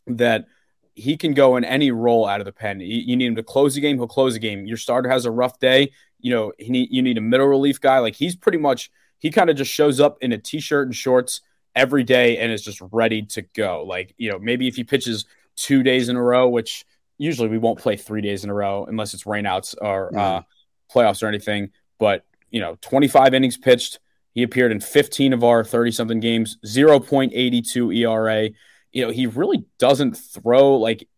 S2: that he can go in any role out of the pen. You, you need him to close the game, he'll close the game. Your starter has a rough day, you know, he need, you need a middle relief guy. Like he's pretty much, he kind of just shows up in a t shirt and shorts every day and is just ready to go. Like, you know, maybe if he pitches two days in a row, which usually we won't play three days in a row unless it's rainouts or uh, playoffs or anything. But, you know, 25 innings pitched, He appeared in 15 of our 30 something games, 0.82 ERA. You know, he really doesn't throw like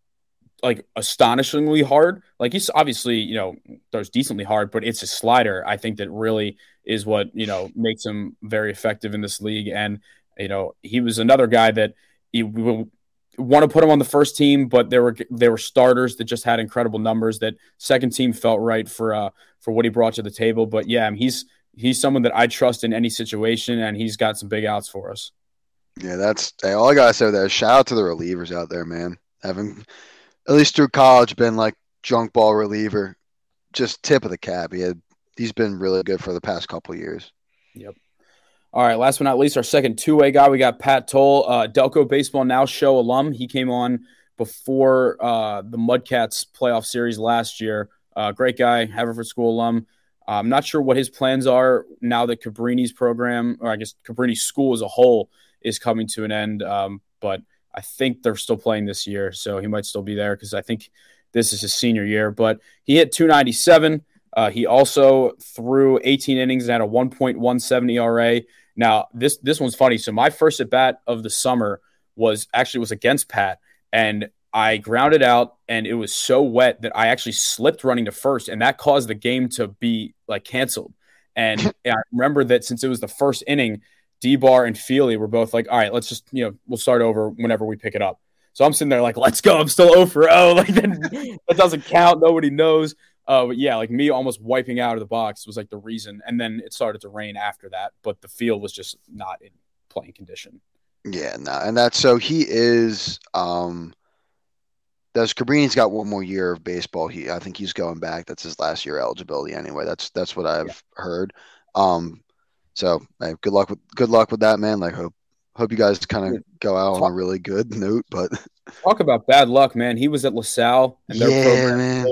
S2: like astonishingly hard. Like he's obviously, you know, throws decently hard, but it's a slider. I think that really is what, you know, makes him very effective in this league. And, you know, he was another guy that he will want to put him on the first team, but there were there were starters that just had incredible numbers that second team felt right for uh for what he brought to the table. But yeah, he's he's someone that I trust in any situation and he's got some big outs for us.
S3: Yeah, that's all I gotta say there. Shout out to the relievers out there, man. Having at least through college, been like junk ball reliever, just tip of the cap. He had, he's been really good for the past couple years.
S2: Yep. All right, last but not least, our second two way guy, we got Pat Toll, uh, Delco Baseball Now Show alum. He came on before uh, the Mudcats playoff series last year. Uh, great guy, Haverford School alum. I'm not sure what his plans are now that Cabrini's program, or I guess Cabrini's school as a whole, is coming to an end. Um, but I think they're still playing this year, so he might still be there because I think this is his senior year. But he hit 297. Uh, he also threw 18 innings and had a 1.17 ERA. Now this this one's funny. So my first at bat of the summer was actually was against Pat, and I grounded out, and it was so wet that I actually slipped running to first, and that caused the game to be like canceled. And I remember that since it was the first inning, D-Bar and Feely were both like, all right, let's just, you know, we'll start over whenever we pick it up. So I'm sitting there like, let's go. I'm still 0 for 0. Like that, that doesn't count. Nobody knows. Uh, but yeah, like me almost wiping out of the box was like the reason. And then it started to rain after that, but the field was just not in playing condition.
S3: Yeah, no, and that's so he is. um does Cabrini's got one more year of baseball? He, I think he's going back. That's his last year eligibility anyway. That's that's what I've yeah. heard. Um, so hey, good luck with good luck with that, man. Like hope hope you guys kind of go out on a really good note. But
S2: talk about bad luck, man. He was at LaSalle and their yeah, program man.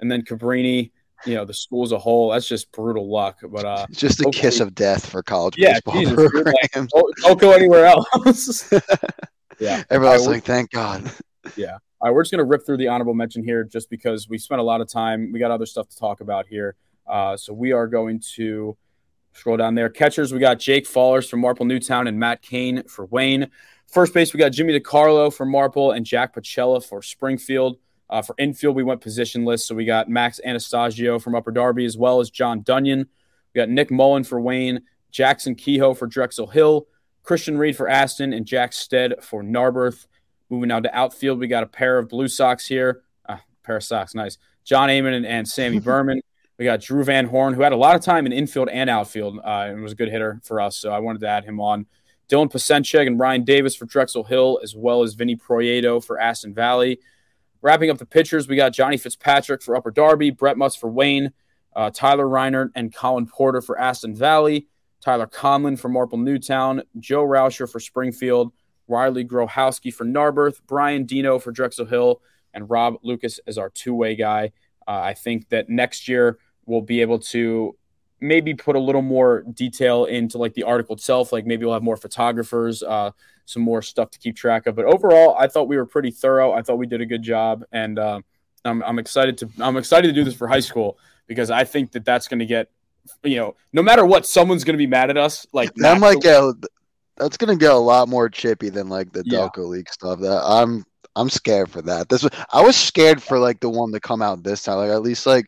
S2: and then Cabrini. You know the school as a whole. That's just brutal luck. But uh,
S3: it's just a kiss of death for college yeah, baseball. Jesus,
S2: like, don't, don't, go anywhere else.
S3: yeah, everyone's right, like, thank God.
S2: Yeah. All right, we're just going to rip through the honorable mention here just because we spent a lot of time. We got other stuff to talk about here. Uh, so we are going to Scroll down there. Catchers, we got Jake Fallers from Marple Newtown and Matt Kane for Wayne. First base, we got Jimmy DiCarlo for Marple and Jack Pacella for Springfield. Uh, for infield, we went positionless. So we got Max Anastasio from Upper Darby as well as John Dunyan. We got Nick Mullen for Wayne, Jackson Kehoe for Drexel Hill, Christian Reed for Aston, and Jack Stead for Narberth. Moving now to outfield, we got a pair of blue socks here. Uh, pair of socks, nice. John Amon and, and Sammy Berman. We got Drew Van Horn, who had a lot of time in infield and outfield uh, and was a good hitter for us. So I wanted to add him on. Dylan Pasenchek and Ryan Davis for Drexel Hill, as well as Vinny Proieto for Aston Valley. Wrapping up the pitchers, we got Johnny Fitzpatrick for Upper Darby, Brett Mutz for Wayne, uh, Tyler Reinert and Colin Porter for Aston Valley, Tyler Conlin for Marple Newtown, Joe Rauscher for Springfield, Riley Grohowski for Narberth, Brian Dino for Drexel Hill, and Rob Lucas as our two way guy. Uh, I think that next year we'll be able to maybe put a little more detail into like the article itself. Like maybe we'll have more photographers, uh, some more stuff to keep track of. But overall, I thought we were pretty thorough. I thought we did a good job, and uh, I'm, I'm excited to I'm excited to do this for high school because I think that that's going to get you know no matter what someone's going to be mad at us. Like
S3: that might get that's going to get a lot more chippy than like the yeah. Delco League stuff. That I'm I'm scared for that. This was I was scared for like the one to come out this time. Like at least like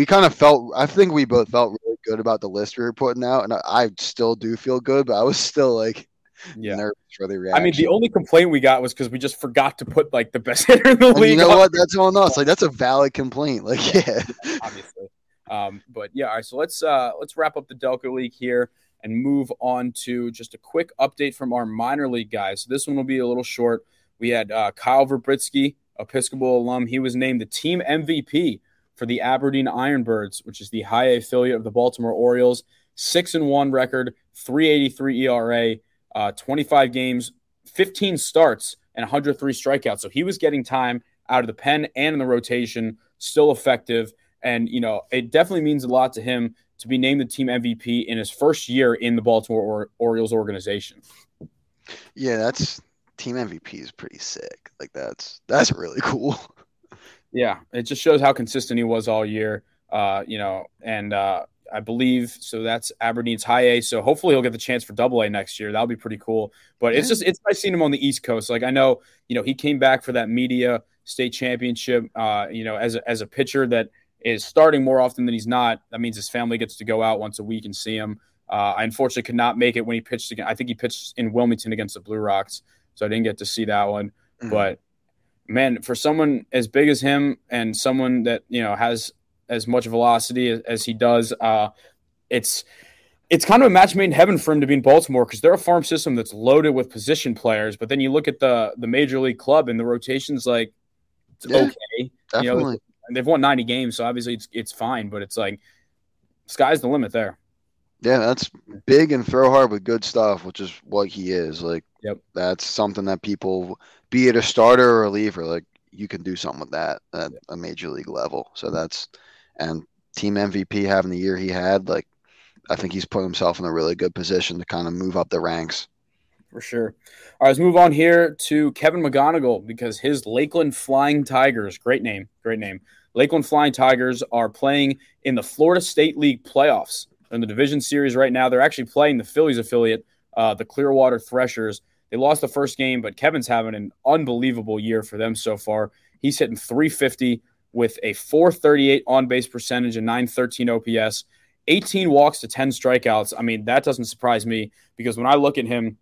S3: we kind of felt I think we both felt really good about the list we were putting out, and I, I still do feel good, but I was still like yeah. nervous for the reaction.
S2: I mean, the only complaint we got was because we just forgot to put like the best hitter in the
S3: and
S2: league.
S3: You know what? That's on us. Like that's a valid complaint. Like yeah,
S2: yeah. obviously. Um, but yeah, all right. So let's uh, let's wrap up the Delco League here and move on to just a quick update from our minor league guys. So this one will be a little short. We had uh, Kyle Virbitsky, Episcopal alum. He was named the team MVP for the Aberdeen Ironbirds, which is the high affiliate of the Baltimore Orioles. Six and one record, 383 ERA, uh, 25 games, 15 starts, and 103 strikeouts. So he was getting time out of the pen and in the rotation, still effective. And, you know, it definitely means a lot to him to be named the team MVP in his first year in the Baltimore or- Orioles organization.
S3: Yeah, that's team MVP is pretty sick. Like that's that's really cool.
S2: Yeah, it just shows how consistent he was all year. Uh, you know, and uh, I believe. So that's Aberdeen's high A. So hopefully he'll get the chance for double A next year. That'll be pretty cool. But it's just it's nice seeing him on the East Coast. Like I know, you know, he came back for that Media state championship. Uh, you know, as a, as a pitcher that is starting more often than he's not. That means his family gets to go out once a week and see him. Uh, I unfortunately could not make it when he pitched again. I think he pitched in Wilmington against the Blue Rocks, so I didn't get to see that one. Mm-hmm. But man, for someone as big as him and someone that you know has as much velocity as, as he does, uh, it's it's kind of a match made in heaven for him to be in Baltimore because they're a farm system that's loaded with position players. But then you look at the the major league club and the rotations like it's yeah, okay. Definitely. You know, they've won 90 games, so obviously it's it's fine, but it's like sky's the limit there.
S3: Yeah, that's big and throw hard with good stuff, which is what he is. Like,
S2: yep,
S3: that's something that people, be it a starter or a reliever, like you can do something with that at yep. a major league level. So that's and team MVP having the year he had, like I think he's put himself in a really good position to kind of move up the ranks.
S2: For sure. All right, let's move on here to Kevin McGonigal because his Lakeland Flying Tigers, great name, great name. Lakeland Flying Tigers are playing in the Florida State League playoffs in the division series right now. They're actually playing the Phillies affiliate, uh, the Clearwater Threshers. They lost the first game, but Kevin's having an unbelievable year for them so far. He's hitting 350 with a 438 on base percentage and 913 OPS, 18 walks to 10 strikeouts. I mean, that doesn't surprise me because when I look at him,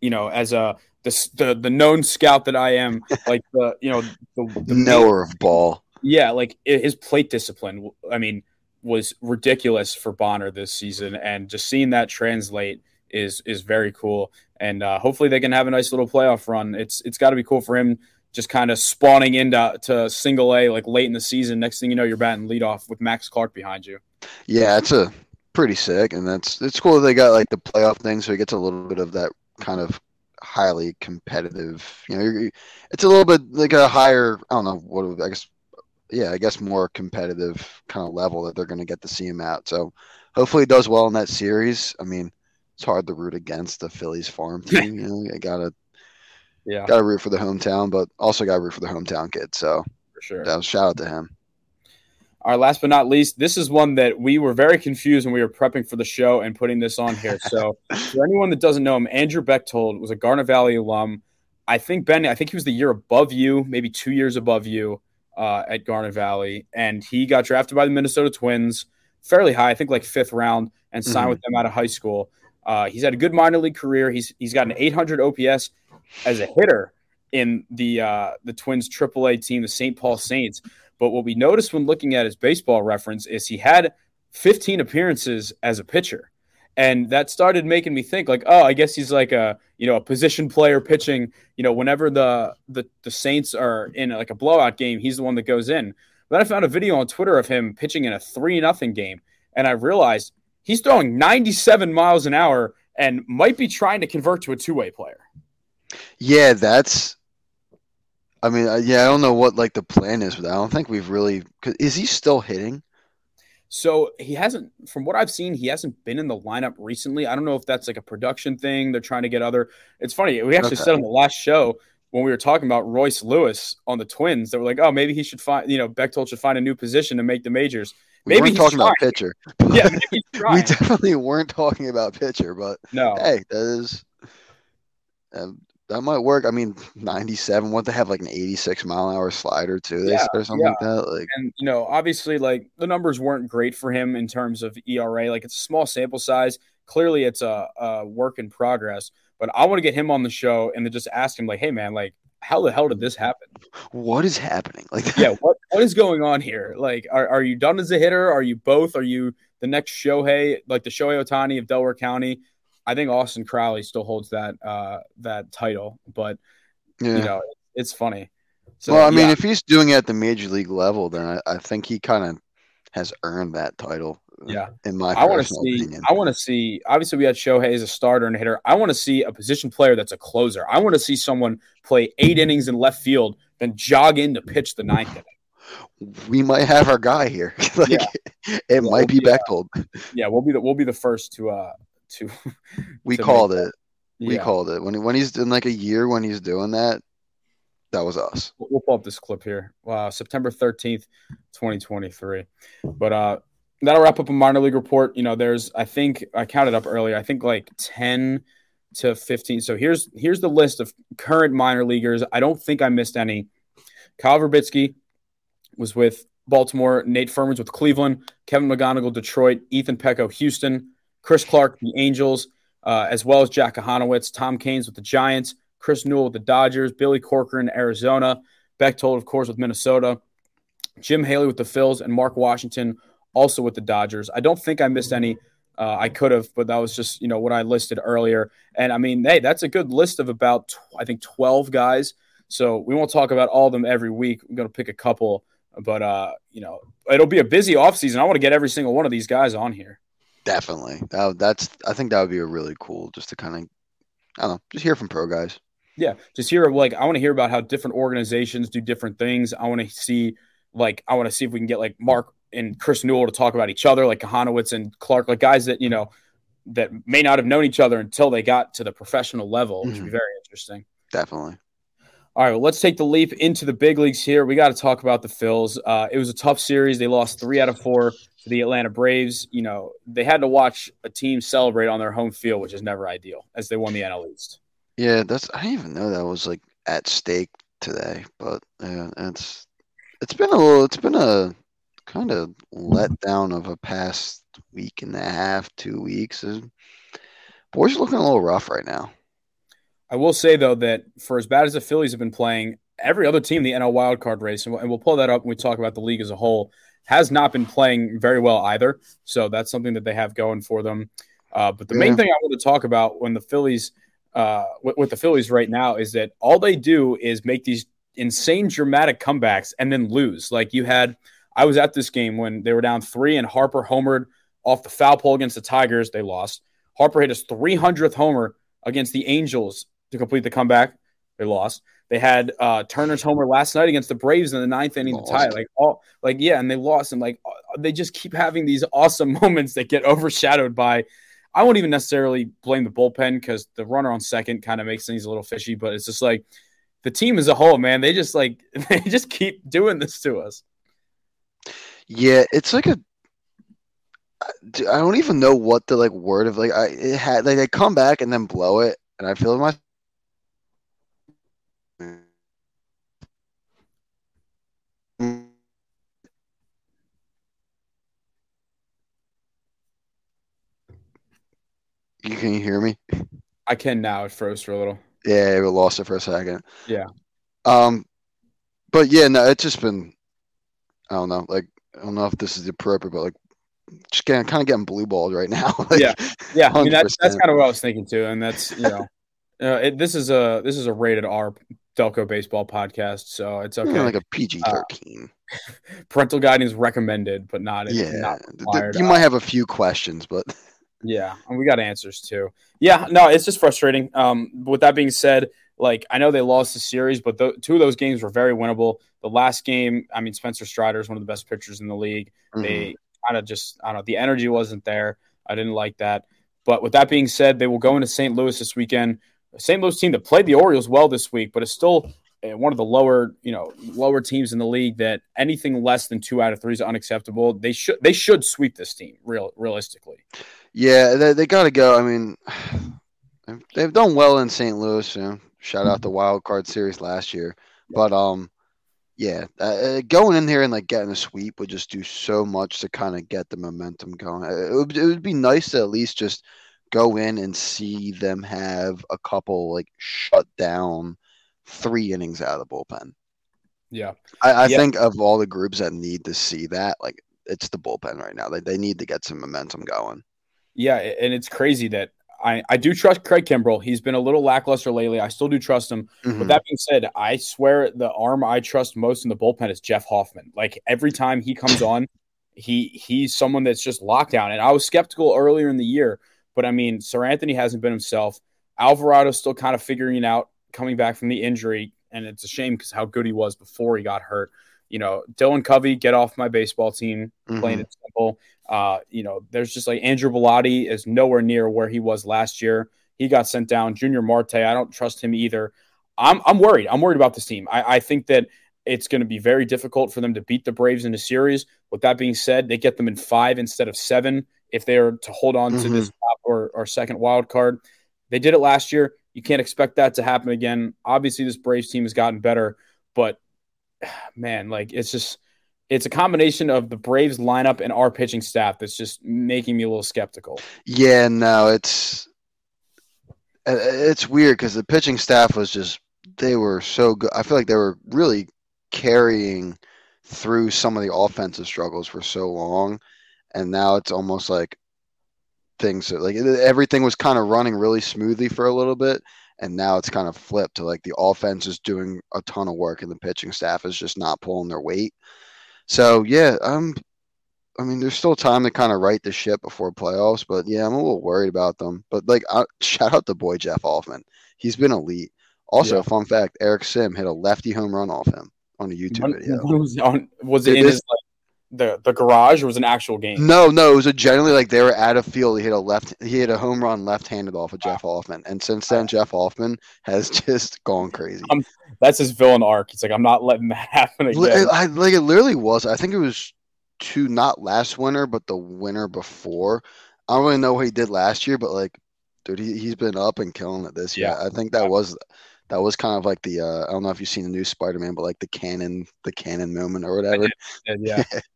S2: you know, as a the the, the known scout that I am, like the you know the,
S3: the knower of ball.
S2: Yeah, like his plate discipline. I mean, was ridiculous for Bonner this season, and just seeing that translate is is very cool. And uh, hopefully they can have a nice little playoff run. It's it's got to be cool for him just kind of spawning into to single A like late in the season. Next thing you know, you're batting leadoff with Max Clark behind you.
S3: Yeah, it's a pretty sick, and that's it's cool that they got like the playoff thing, so he gets a little bit of that kind of highly competitive. You know, it's a little bit like a higher. I don't know what I guess yeah, I guess more competitive kind of level that they're going to get to see him at. So hopefully he does well in that series. I mean, it's hard to root against the Phillies farm team. you know, you gotta
S2: yeah,
S3: gotta root for the hometown, but also gotta root for the hometown kid. So
S2: for sure,
S3: yeah, shout out to him.
S2: All right, last but not least, this is one that we were very confused when we were prepping for the show and putting this on here. So, for anyone that doesn't know him, Andrew Bechtold was a Garnet Valley alum. I think Ben, I think he was the year above you, maybe two years above you uh, at Garnet Valley, and he got drafted by the Minnesota Twins fairly high, I think like fifth round, and signed mm-hmm. with them out of high school. Uh, he's had a good minor league career. He's he's got an 800 OPS as a hitter in the uh, the Twins AAA team, the St. Paul Saints. But what we noticed when looking at his baseball reference is he had 15 appearances as a pitcher and that started making me think like oh i guess he's like a you know a position player pitching you know whenever the the, the saints are in like a blowout game he's the one that goes in then i found a video on twitter of him pitching in a three nothing game and i realized he's throwing 97 miles an hour and might be trying to convert to a two-way player
S3: yeah that's i mean uh, yeah i don't know what like the plan is but i don't think we've really is he still hitting
S2: so he hasn't, from what I've seen, he hasn't been in the lineup recently. I don't know if that's like a production thing. They're trying to get other. It's funny. We actually okay. said on the last show when we were talking about Royce Lewis on the Twins that were like, oh, maybe he should find, you know, Bechtold should find a new position to make the majors.
S3: We
S2: maybe
S3: weren't talking trying. about pitcher.
S2: yeah,
S3: we definitely weren't talking about pitcher, but
S2: no,
S3: hey, that is. Um, that might work. I mean, 97. What they have like an 86 mile an hour slider too, they yeah, or something yeah. like that. Like,
S2: and you know, obviously, like the numbers weren't great for him in terms of ERA. Like, it's a small sample size. Clearly, it's a, a work in progress. But I want to get him on the show and then just ask him, like, hey, man, like, how the hell did this happen?
S3: What is happening? Like,
S2: yeah, what what is going on here? Like, are are you done as a hitter? Are you both? Are you the next Shohei, like the Shohei Ohtani of Delaware County? I think Austin Crowley still holds that uh, that title, but yeah. you know it's funny.
S3: So, well, I mean, if he's doing it at the major league level, then I, I think he kind of has earned that title.
S2: Yeah,
S3: in my
S2: I want to see. Opinion. I want to see. Obviously, we had Shohei as a starter and a hitter. I want to see a position player that's a closer. I want to see someone play eight innings in left field, then jog in to pitch the ninth inning.
S3: We might have our guy here. like, yeah. it yeah, might we'll be Bechtold.
S2: Yeah, we'll be the we'll be the first to uh to.
S3: we to called it. Yeah. We called it when when he's in like a year when he's doing that. That was us.
S2: We'll pull up this clip here. Wow, September thirteenth, twenty twenty three. But uh, that'll wrap up a minor league report. You know, there's I think I counted up earlier. I think like ten to fifteen. So here's here's the list of current minor leaguers. I don't think I missed any. Kyle Virbitsky was with Baltimore. Nate Furman's with Cleveland. Kevin McGonigal, Detroit. Ethan Petco, Houston. Chris Clark, the Angels, uh, as well as Jack Hanowitz. Tom Caines with the Giants. Chris Newell with the Dodgers. Billy Corcoran, Arizona. Bechtold, of course, with Minnesota. Jim Haley with the Phils, and Mark Washington also with the Dodgers. I don't think I missed any. Uh, I could have, but that was just you know what I listed earlier. And I mean, hey, that's a good list of about I think twelve guys. So we won't talk about all of them every week. I'm going to pick a couple, but uh, you know, it'll be a busy offseason. I want to get every single one of these guys on here.
S3: Definitely. That, that's I think that would be a really cool just to kind of I don't know, just hear from pro guys.
S2: Yeah, just hear like I want to hear about how different organizations do different things. I want to see like I want to see if we can get like Mark and Chris Newell to talk about each other, like Kahanowitz and Clark, like guys that you know that may not have known each other until they got to the professional level, which mm-hmm. would be very interesting.
S3: Definitely.
S2: All right, well, let's take the leap into the big leagues here. We got to talk about the Phils. Uh, it was a tough series. They lost three out of four to the Atlanta Braves. You know, they had to watch a team celebrate on their home field, which is never ideal, as they won the NL East.
S3: Yeah, that's. I didn't even know that was like at stake today, but yeah, it's it's been a little. It's been a kind of letdown of a past week and a half, two weeks. Boys are looking a little rough right now.
S2: I will say though that for as bad as the Phillies have been playing, every other team in the NL wildcard race, and we'll pull that up when we talk about the league as a whole, has not been playing very well either. So that's something that they have going for them. Uh, but the yeah. main thing I want to talk about when the Phillies, uh, with, with the Phillies right now, is that all they do is make these insane dramatic comebacks and then lose. Like you had, I was at this game when they were down three and Harper homered off the foul pole against the Tigers. They lost. Harper hit his 300th homer against the Angels to complete the comeback. They lost. They had uh, Turner's homer last night against the Braves in the ninth inning lost. to tie. Like all, like yeah, and they lost. And like uh, they just keep having these awesome moments that get overshadowed by. I won't even necessarily blame the bullpen because the runner on second kind of makes things a little fishy. But it's just like the team as a whole, man. They just like they just keep doing this to us.
S3: Yeah, it's like a I don't even know what the like word of like I it had like they come back and then blow it, and I feel my You can you hear me?
S2: I can now. It froze for a little.
S3: Yeah, we lost it for a second.
S2: Yeah.
S3: Um, but yeah, no, it's just been. I don't know. Like, I don't know if this is appropriate, but like, just getting kind of getting blue balled right now.
S2: like, yeah, yeah. I mean, that's that's kind of what I was thinking too, and that's you know, uh, it, this is a this is a rated R Delco baseball podcast, so it's okay.
S3: Yeah, like a PG thirteen.
S2: Uh, parental guidance recommended, but not.
S3: Yeah, not you might have a few questions, but
S2: yeah, and we got answers too. Yeah, no, it's just frustrating. Um, with that being said, like I know they lost the series, but the, two of those games were very winnable. The last game, I mean, Spencer Strider is one of the best pitchers in the league. Mm-hmm. They kind of just, I don't know, the energy wasn't there. I didn't like that. But with that being said, they will go into St. Louis this weekend. St. Louis team that played the Orioles well this week, but it's still eh, one of the lower, you know, lower teams in the league that anything less than two out of three is unacceptable. They should they should sweep this team real realistically.
S3: Yeah, they, they got to go. I mean, they've done well in St. Louis. You know, shout out the wild card series last year, but um, yeah, uh, uh, going in here and like getting a sweep would just do so much to kind of get the momentum going. Uh, it would, it would be nice to at least just go in and see them have a couple like shut down three innings out of the bullpen.
S2: Yeah,
S3: I, I
S2: yeah.
S3: think of all the groups that need to see that, like it's the bullpen right now. They they need to get some momentum going.
S2: Yeah, and it's crazy that I, I do trust Craig Kimbrel. He's been a little lackluster lately. I still do trust him. Mm-hmm. But that being said, I swear the arm I trust most in the bullpen is Jeff Hoffman. Like every time he comes on, he he's someone that's just locked down. And I was skeptical earlier in the year, but I mean, Seranthony hasn't been himself. Alvarado's still kind of figuring out coming back from the injury, and it's a shame because how good he was before he got hurt you know, Dylan Covey, get off my baseball team, mm-hmm. plain and simple. Uh, you know, there's just like Andrew Bellatti is nowhere near where he was last year. He got sent down. Junior Marte, I don't trust him either. I'm I'm worried. I'm worried about this team. I, I think that it's going to be very difficult for them to beat the Braves in a series. With that being said, they get them in five instead of seven if they are to hold on mm-hmm. to this top or, or second wild card. They did it last year. You can't expect that to happen again. Obviously, this Braves team has gotten better, but man, like it's just it's a combination of the Braves lineup and our pitching staff that's just making me a little skeptical.
S3: Yeah, no, it's uh, it's weird because the pitching staff was just they were so good. I feel like they were really carrying through some of the offensive struggles for so long, and now it's almost like things like everything was kind of running really smoothly for a little bit, and now it's kind of flipped to like the offense is doing a ton of work and the pitching staff is just not pulling their weight. So yeah, I'm. I mean, there's still time to kind of right the ship before playoffs, but yeah, I'm a little worried about them. But like, I, shout out the boy Jeff Hoffman. He's been elite. Also, yeah. fun fact: Eric Sim hit a lefty home run off him on a YouTube video.
S2: Was, on, was it in his like, the the garage or was an actual game?
S3: No, no, it was a generally like they were at a field. He hit a left. He hit a home run left-handed off of Jeff Hoffman, and since then, Jeff Hoffman has just gone crazy.
S2: Um, that's his villain arc. It's like I'm not letting that happen again.
S3: I, like it literally was. I think it was two, not last winter, but the winter before. I don't really know what he did last year, but like, dude, he he's been up and killing it this year. Yeah. I think that was that was kind of like the uh, I don't know if you've seen the new Spider Man, but like the canon the canon moment or whatever.
S2: yeah.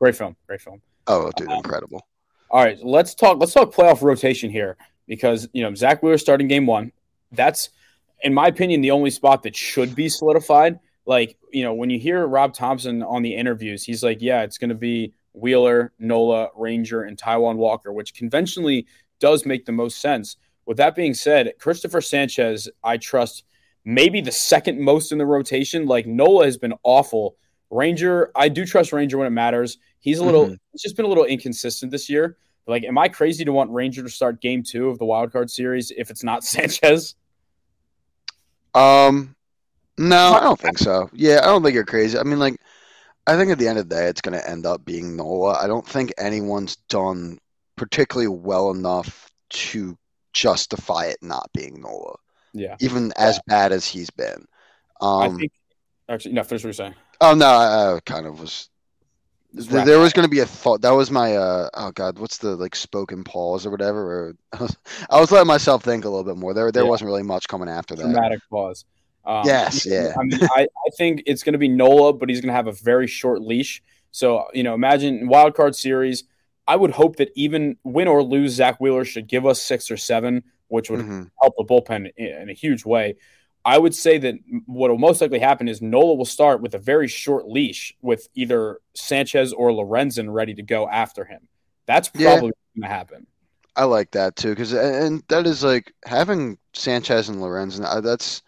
S2: Great film. Great film.
S3: Oh, dude, um, incredible.
S2: All right, let's talk. Let's talk playoff rotation here because you know Zack Wheeler starting game one. That's, in my opinion, the only spot that should be solidified. Like you know, when you hear Rob Thomson on the interviews, he's like, "Yeah, it's going to be Wheeler, Nola, Ranger, and Taijuan Walker," which conventionally does make the most sense. With that being said, Cristopher Sanchez, I trust maybe the second most in the rotation. Like Nola has been awful. Ranger, I do trust Ranger when it matters. He's a little, mm-hmm. he's just been a little inconsistent this year. Like, am I crazy to want Ranger to start game two of the wild card series if it's not Sanchez?
S3: Um, no, I don't think so. Yeah, I don't think you're crazy. I mean, like, I think at the end of the day, it's going to end up being Nola. I don't think anyone's done particularly well enough to justify it not being Nola.
S2: Yeah.
S3: Even as bad as he's been. Um, I think,
S2: actually, no, finish what you're saying.
S3: Oh no, I, I kind of was. There, there was going to be a thought. That was my uh oh god, what's the like spoken pause or whatever? Or I was, I was letting myself think a little bit more. There there yeah. wasn't really much coming after that.
S2: Dramatic pause.
S3: Um, yes, yeah.
S2: I mean, I, I think it's going to be Nola, but he's going to have a very short leash. So you know, imagine wild card series. I would hope that even win or lose, Zack Wheeler should give us six or seven, which would mm-hmm. help the bullpen in, in a huge way. I would say that what will most likely happen is Nola will start with a very short leash with either Sanchez or Lorenzen ready to go after him. That's probably yeah, going to happen.
S3: I like that too because and that is like having Sanchez and Lorenzen. That's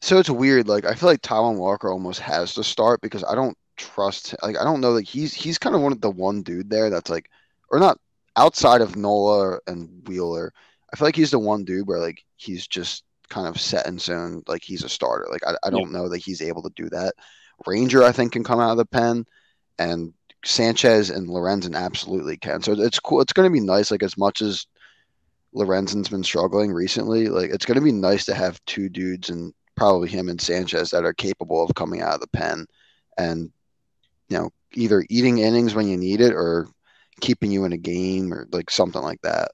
S3: so it's weird. Like I feel like Taijuan Walker almost has to start because I don't trust. Like I don't know. Like he's he's kind of one of the one dude there that's like, or not outside of Nola and Wheeler. I feel like he's the one dude where like he's just kind of set in stone, like he's a starter. Like I, I don't yeah. know that he's able to do that. Ranger, I think, can come out of the pen, and Sanchez and Lorenzen absolutely can. So it's cool. It's going to be nice. Like as much as Lorenzen's been struggling recently, like it's going to be nice to have two dudes and probably him and Sanchez that are capable of coming out of the pen and you know either eating innings when you need it or keeping you in a game or like something like that.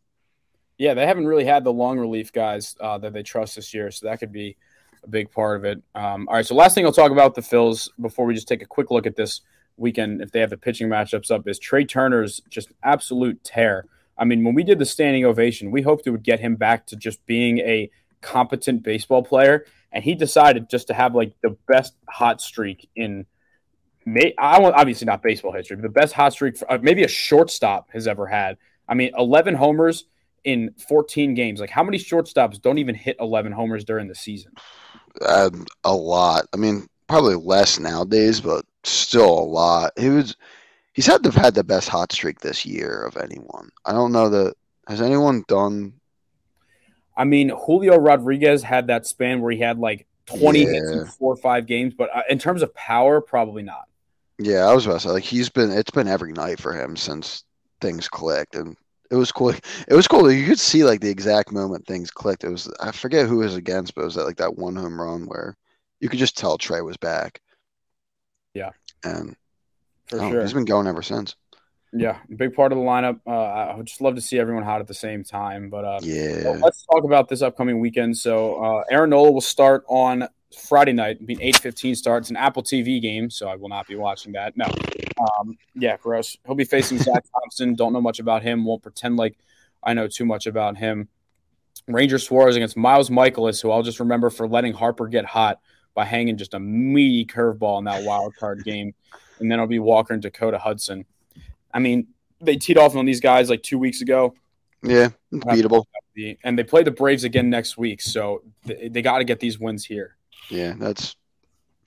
S2: Yeah, they haven't really had the long relief guys uh, that they trust this year, so that could be a big part of it. Um, all right, so last thing I'll talk about the Phils before we just take a quick look at this weekend, if they have the pitching matchups up, is Trea Turner's just absolute tear. I mean, when we did the standing ovation, we hoped it would get him back to just being a competent baseball player, and he decided just to have like the best hot streak in. May, I want obviously not baseball history, but the best hot streak, for, uh, maybe a shortstop has ever had. I mean, 11 homers in 14 games. Like, how many shortstops don't even hit 11 homers during the season?
S3: Uh, a lot. I mean, probably less nowadays, but still a lot. He was. He's had to have had the best hot streak this year of anyone. I don't know that has anyone done.
S2: I mean, Julio Rodriguez had that span where he had like 20 yeah. hits in four or five games, but uh, in terms of power, probably not.
S3: Yeah, I was about to say like he's been. It's been every night for him since things clicked, and it was cool. It was cool. You could see like the exact moment things clicked. It was I forget who was against, but it was that, like that one home run where you could just tell Trea was back.
S2: Yeah.
S3: and
S2: for
S3: oh,
S2: sure.
S3: he's been going ever since.
S2: Yeah, big part of the lineup. Uh, I would just love to see everyone hot at the same time. But uh,
S3: Yeah,
S2: well, let's talk about this upcoming weekend. So uh, Aaron Nola will start on Friday night. It'll be an eight fifteen start. It's an Apple TV game, so I will not be watching that. No, um, yeah, gross. He'll be facing Zack Thompson. Don't know much about him. Won't pretend like I know too much about him. Ranger Suarez against Miles Mikolas, who I'll just remember for letting Harper get hot by hanging just a meaty curveball in that wild card game. And then it'll be Walker and Dakota Hudson. I mean, they teed off on these guys like two weeks ago,
S3: yeah, beatable.
S2: and they play the Braves again next week. So they, they got to get these wins here.
S3: Yeah, that's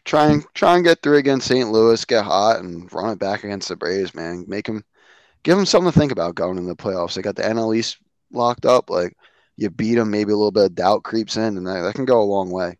S3: try and try and get through against St. Louis, get hot, and run it back against the Braves. Man, make them give them something to think about going in the playoffs. They got the NL East locked up. Like you beat them, maybe a little bit of doubt creeps in, and that, that can go a long way.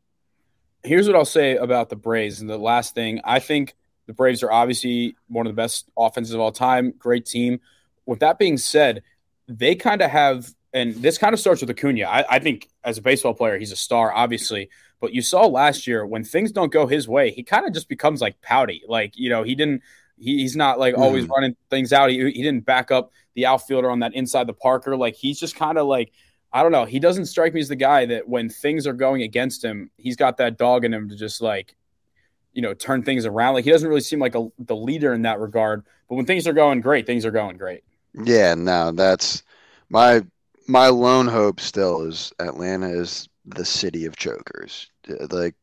S2: Here's what I'll say about the Braves. And the last thing, I think the Braves are obviously one of the best offenses of all time. Great team. With that being said, they kind of have, and this kind of starts with Acuna. I, I think as a baseball player, he's a star, obviously. But you saw last year when things don't go his way, he kind of just becomes like pouty. Like, you know, he didn't, he, he's not like always mm. running things out. He, he didn't back up the outfielder on that inside the Parker. Like, he's just kind of like, I don't know. He doesn't strike me as the guy that when things are going against him, he's got that dog in him to just like, you know, turn things around. Like he doesn't really seem like a, the leader in that regard. But when things are going great, things are going great.
S3: Yeah, no, that's my my lone hope still is Atlanta is the city of chokers. Like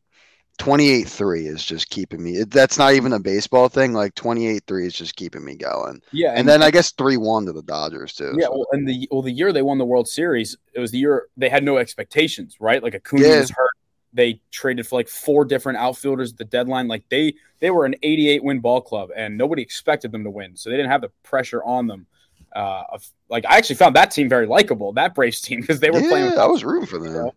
S3: 28-3 is just keeping me. That's not even a baseball thing. Like 28-3 is just keeping me going.
S2: Yeah,
S3: And, then I guess 3-1 to the Dodgers too.
S2: yeah,
S3: so-
S2: well, and the well, the year they won the World Series, it was the year they had no expectations, right? Like Acuna
S3: Yeah.
S2: was hurt. They traded for like four different outfielders at the deadline. Like they they were an 88 win ball club, and nobody expected them to win, so they didn't have the pressure on them. Uh, of, like I actually found that team very likable, that Braves team, because they were playing.
S3: yeah,
S2: with
S3: I was rooting for them.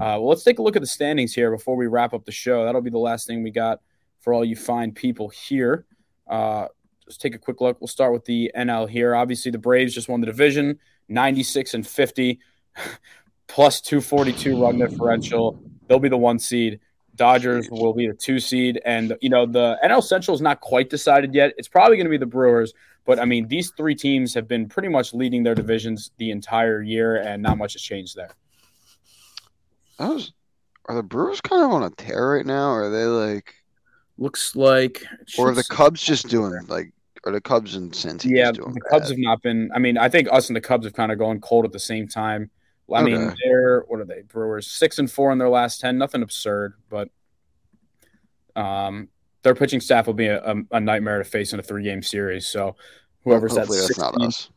S2: Uh, well, let's take a look at the standings here before we wrap up the show. That'll be the last thing we got for all you fine people here. Uh, just take a quick look. We'll start with the NL here. Obviously, the Braves just won the division, 96 and 50, plus 242 run differential. They'll be the one seed. Dodgers will be the two seed. And, you know, the NL Central is not quite decided yet. It's probably going to be the Brewers. But, I mean, these three teams have been pretty much leading their divisions the entire year, and not much has changed there.
S3: I was, are the Brewers kind of on a tear right now? Or are they like,
S2: Looks like,
S3: or are the Cubs just doing like, are the Cubs and Cincy
S2: yeah, the Cubs have not been. I mean, I think us and the Cubs have kind of gone cold at the same time. I mean, they're what are they? Brewers six and four in their last ten. Nothing absurd, but um, their pitching staff will be a, a, a nightmare to face in a three game series. So whoever's that
S3: that's
S2: sixth
S3: not us.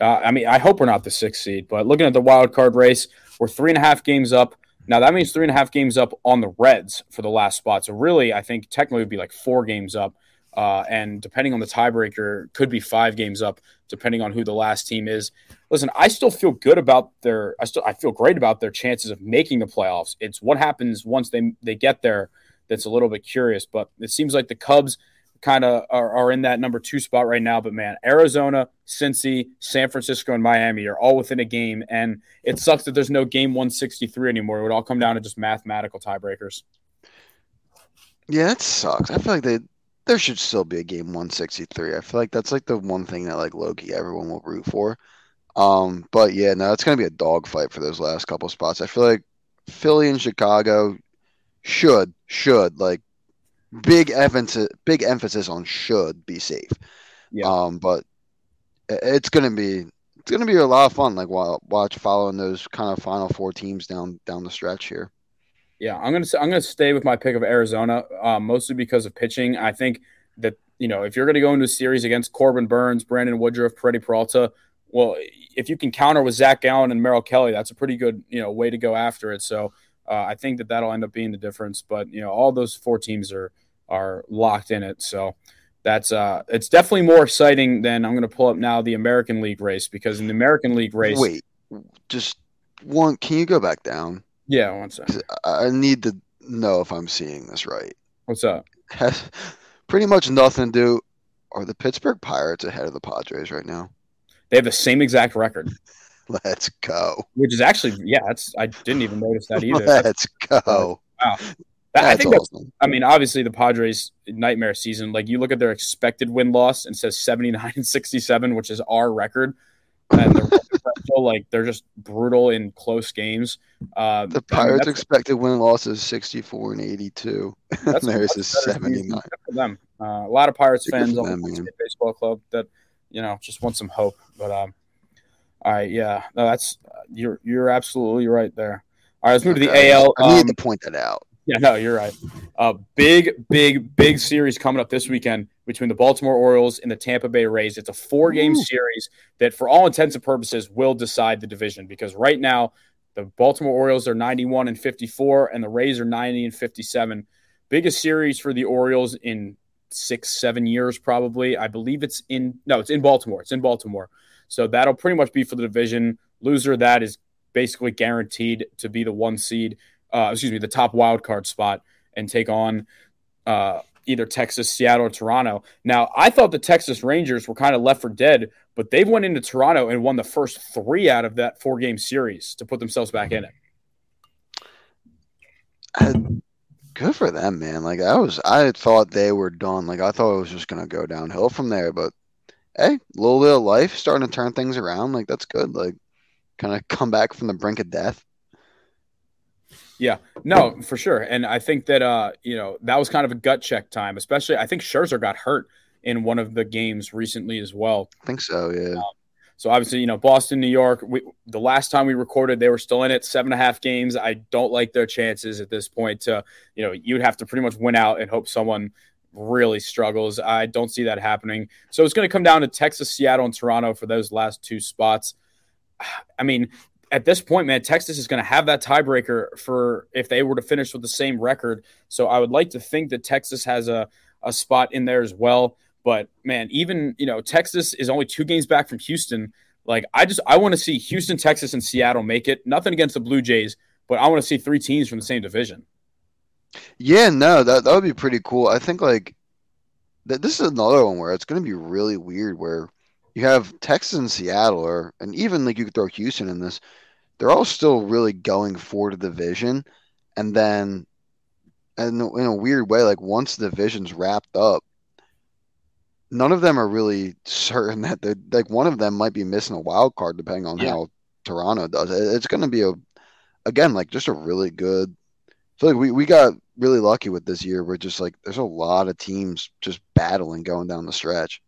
S2: uh, I mean, I hope we're not the sixth seed, but looking at the wild card race, we're three and a half games up. Now that means three and a half games up on the Reds for the last spot. So really, I think technically it would be like four games up, uh, and depending on the tiebreaker, could be five games up, depending on who the last team is. Listen, I still feel good about their. I still I feel great about their chances of making the playoffs. It's what happens once they they get there that's a little bit curious. But it seems like the Cubs kind of are, are in that number two spot right now. But man, Arizona, Cincy, San Francisco, and Miami are all within a game, and it sucks that there's no game 163 anymore. It would all come down to just mathematical tiebreakers.
S3: Yeah, it sucks. I feel like they there should still be a game 163. I feel like that's like the one thing that like Loki everyone will root for. Um, but yeah, no, it's gonna be a dogfight for those last couple spots. I feel like Philly and Chicago should should like big emphasis big emphasis on should be safe.
S2: Yeah.
S3: Um, but it's gonna be it's gonna be a lot of fun. Like wa- watch following those kind of final four teams down down the stretch here.
S2: Yeah, I'm gonna I'm gonna stay with my pick of Arizona, uh, mostly because of pitching. I think that you know if you're gonna go into a series against Corbin Burnes, Brandon Woodruff, Freddy Peralta, well, if you can counter with Zac Gallen and Merrill Kelly, that's a pretty good you know way to go after it. So uh, I think that that'll end up being the difference. But you know all those four teams are are locked in it. So that's uh it's definitely more exciting than I'm gonna pull up now the American League race because in the American League race,
S3: Wait, just one. Can you go back down?
S2: yeah, one second.
S3: I need to know if I'm seeing this right.
S2: What's up?
S3: Has pretty much nothing to do. Are the Pittsburgh Pirates ahead of the Padres right now?
S2: They have the same exact record.
S3: Let's go.
S2: which is actually yeah that's i didn't even notice that either that's,
S3: Let's go.
S2: that's I think awesome. I mean, obviously the Padres nightmare season. Like you look at their expected win loss and says seventy nine and sixty seven, which is our record, and they're like they're just brutal in close games.
S3: Uh, the Pirates' I mean, expected win loss is sixty four and eighty two. Theirs is seventy nine.
S2: For them, uh, a lot of Pirates fans on the baseball club that you know just want some hope. But um, all right, yeah, no, that's you're you're absolutely right there. All right, let's move okay. to the AL.
S3: I need um, to point that out.
S2: Yeah, no, you're right. A uh, big, big, big series coming up this weekend between the Baltimore Orioles and the Tampa Bay Rays. It's a four game series that, for all intents and purposes, will decide the division because right now the Baltimore Orioles are 91 and 54 and the Rays are 90 and 57. Biggest series for the Orioles in six, seven years, probably. I believe it's in, no, it's in Baltimore. It's in Baltimore. So that'll pretty much be for the division. Loser that is basically guaranteed to be the one seed uh, excuse me, the top wild card spot and take on uh, either Texas, Seattle, or Toronto. Now, I thought the Texas Rangers were kind of left for dead, but they've went into Toronto and won the first three out of that four game series to put themselves back in it.
S3: I, good for them, man. Like I was, I thought they were done. Like I thought it was just gonna go downhill from there. But hey, a little bit of life starting to turn things around. Like that's good. Like kind of come back from the brink of death.
S2: Yeah, no, for sure. And I think that uh, you know, that was kind of a gut check time, especially I think Scherzer got hurt in one of the games recently as well.
S3: I think so, yeah. Um,
S2: so obviously, you know, Boston, New York, we, the last time we recorded, they were still in it, seven and a half games. I don't like their chances at this point to, you know, you'd have to pretty much win out and hope someone really struggles. I don't see that happening. So it's going to come down to Texas, Seattle, and Toronto for those last two spots. I mean, at this point, man, Texas is going to have that tiebreaker for if they were to finish with the same record. So I would like to think that Texas has a, a spot in there as well. But man, even you know, Texas is only two games back from Houston. Like I just I want to see Houston, Texas, and Seattle make it. Nothing against the Blue Jays, but I want to see three teams from the same division.
S3: Yeah, no, that that would be pretty cool. I think like th- this is another one where it's going to be really weird where you have Texas and Seattle, or and even like you could throw Houston in this. They're all still really going for the division, and then, and in a weird way, like once the division's wrapped up, none of them are really certain that they like one of them might be missing a wild card depending on yeah. how Toronto does. It's going to be a again like just a really good. I feel like we, we got really lucky with this year. We're just like there's a lot of teams just battling going down the stretch.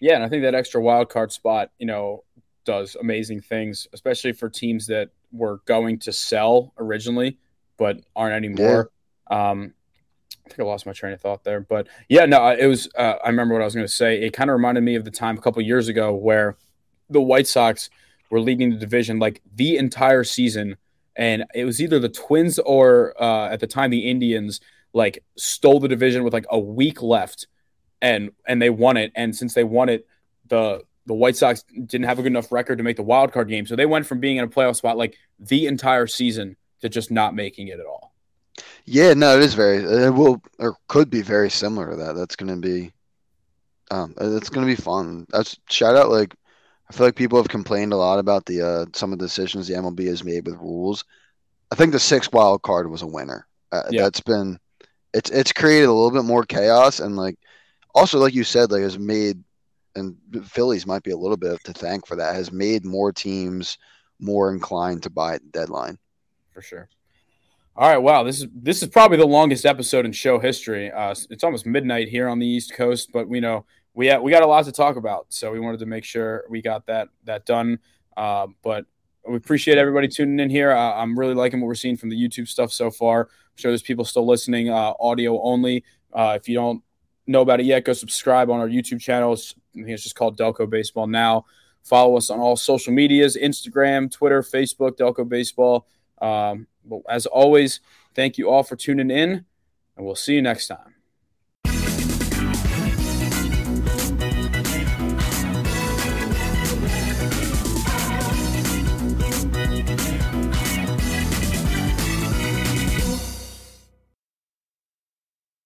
S2: Yeah, and I think that extra wild card spot, you know, does amazing things, especially for teams that were going to sell originally but aren't anymore. Yeah. Um, I think I lost my train of thought there, but yeah, no, it was. Uh, I remember what I was going to say. It kind of reminded me of the time a couple years ago where the White Sox were leading the division like the entire season, and it was either the Twins or uh, at the time the Indians like stole the division with like a week left and and they won it. And since they won it, the the White Sox didn't have a good enough record to make the wild card game, so they went from being in a playoff spot like the entire season to just not making it at all.
S3: Yeah, no, it is very. It will or could be very similar to that. That's going to be, um, it's going to be fun. That's shout out. Like, I feel like people have complained a lot about the uh, some of the decisions the MLB has made with rules. I think the sixth wild card was a winner. Uh, yeah. That's been, it's it's created a little bit more chaos and like also, like you said, like has made and Phillies might be a little bit to thank for that. Has made more teams more inclined to buy at the deadline.
S2: For sure. All right, wow this is this is probably the longest episode in show history. Uh, it's almost midnight here on the East Coast, but we know we have, we got a lot to talk about, so we wanted to make sure we got that that done. Uh, but we appreciate everybody tuning in here. Uh, I'm really liking what we're seeing from the YouTube stuff so far. I'm sure there's people still listening, uh, audio only. Uh, if you don't know about it yet, go subscribe on our YouTube channels. I think it's just called Delco Baseball now. Follow us on all social medias Instagram, Twitter, Facebook, Delco Baseball. Um, as always, thank you all for tuning in, and we'll see you next time.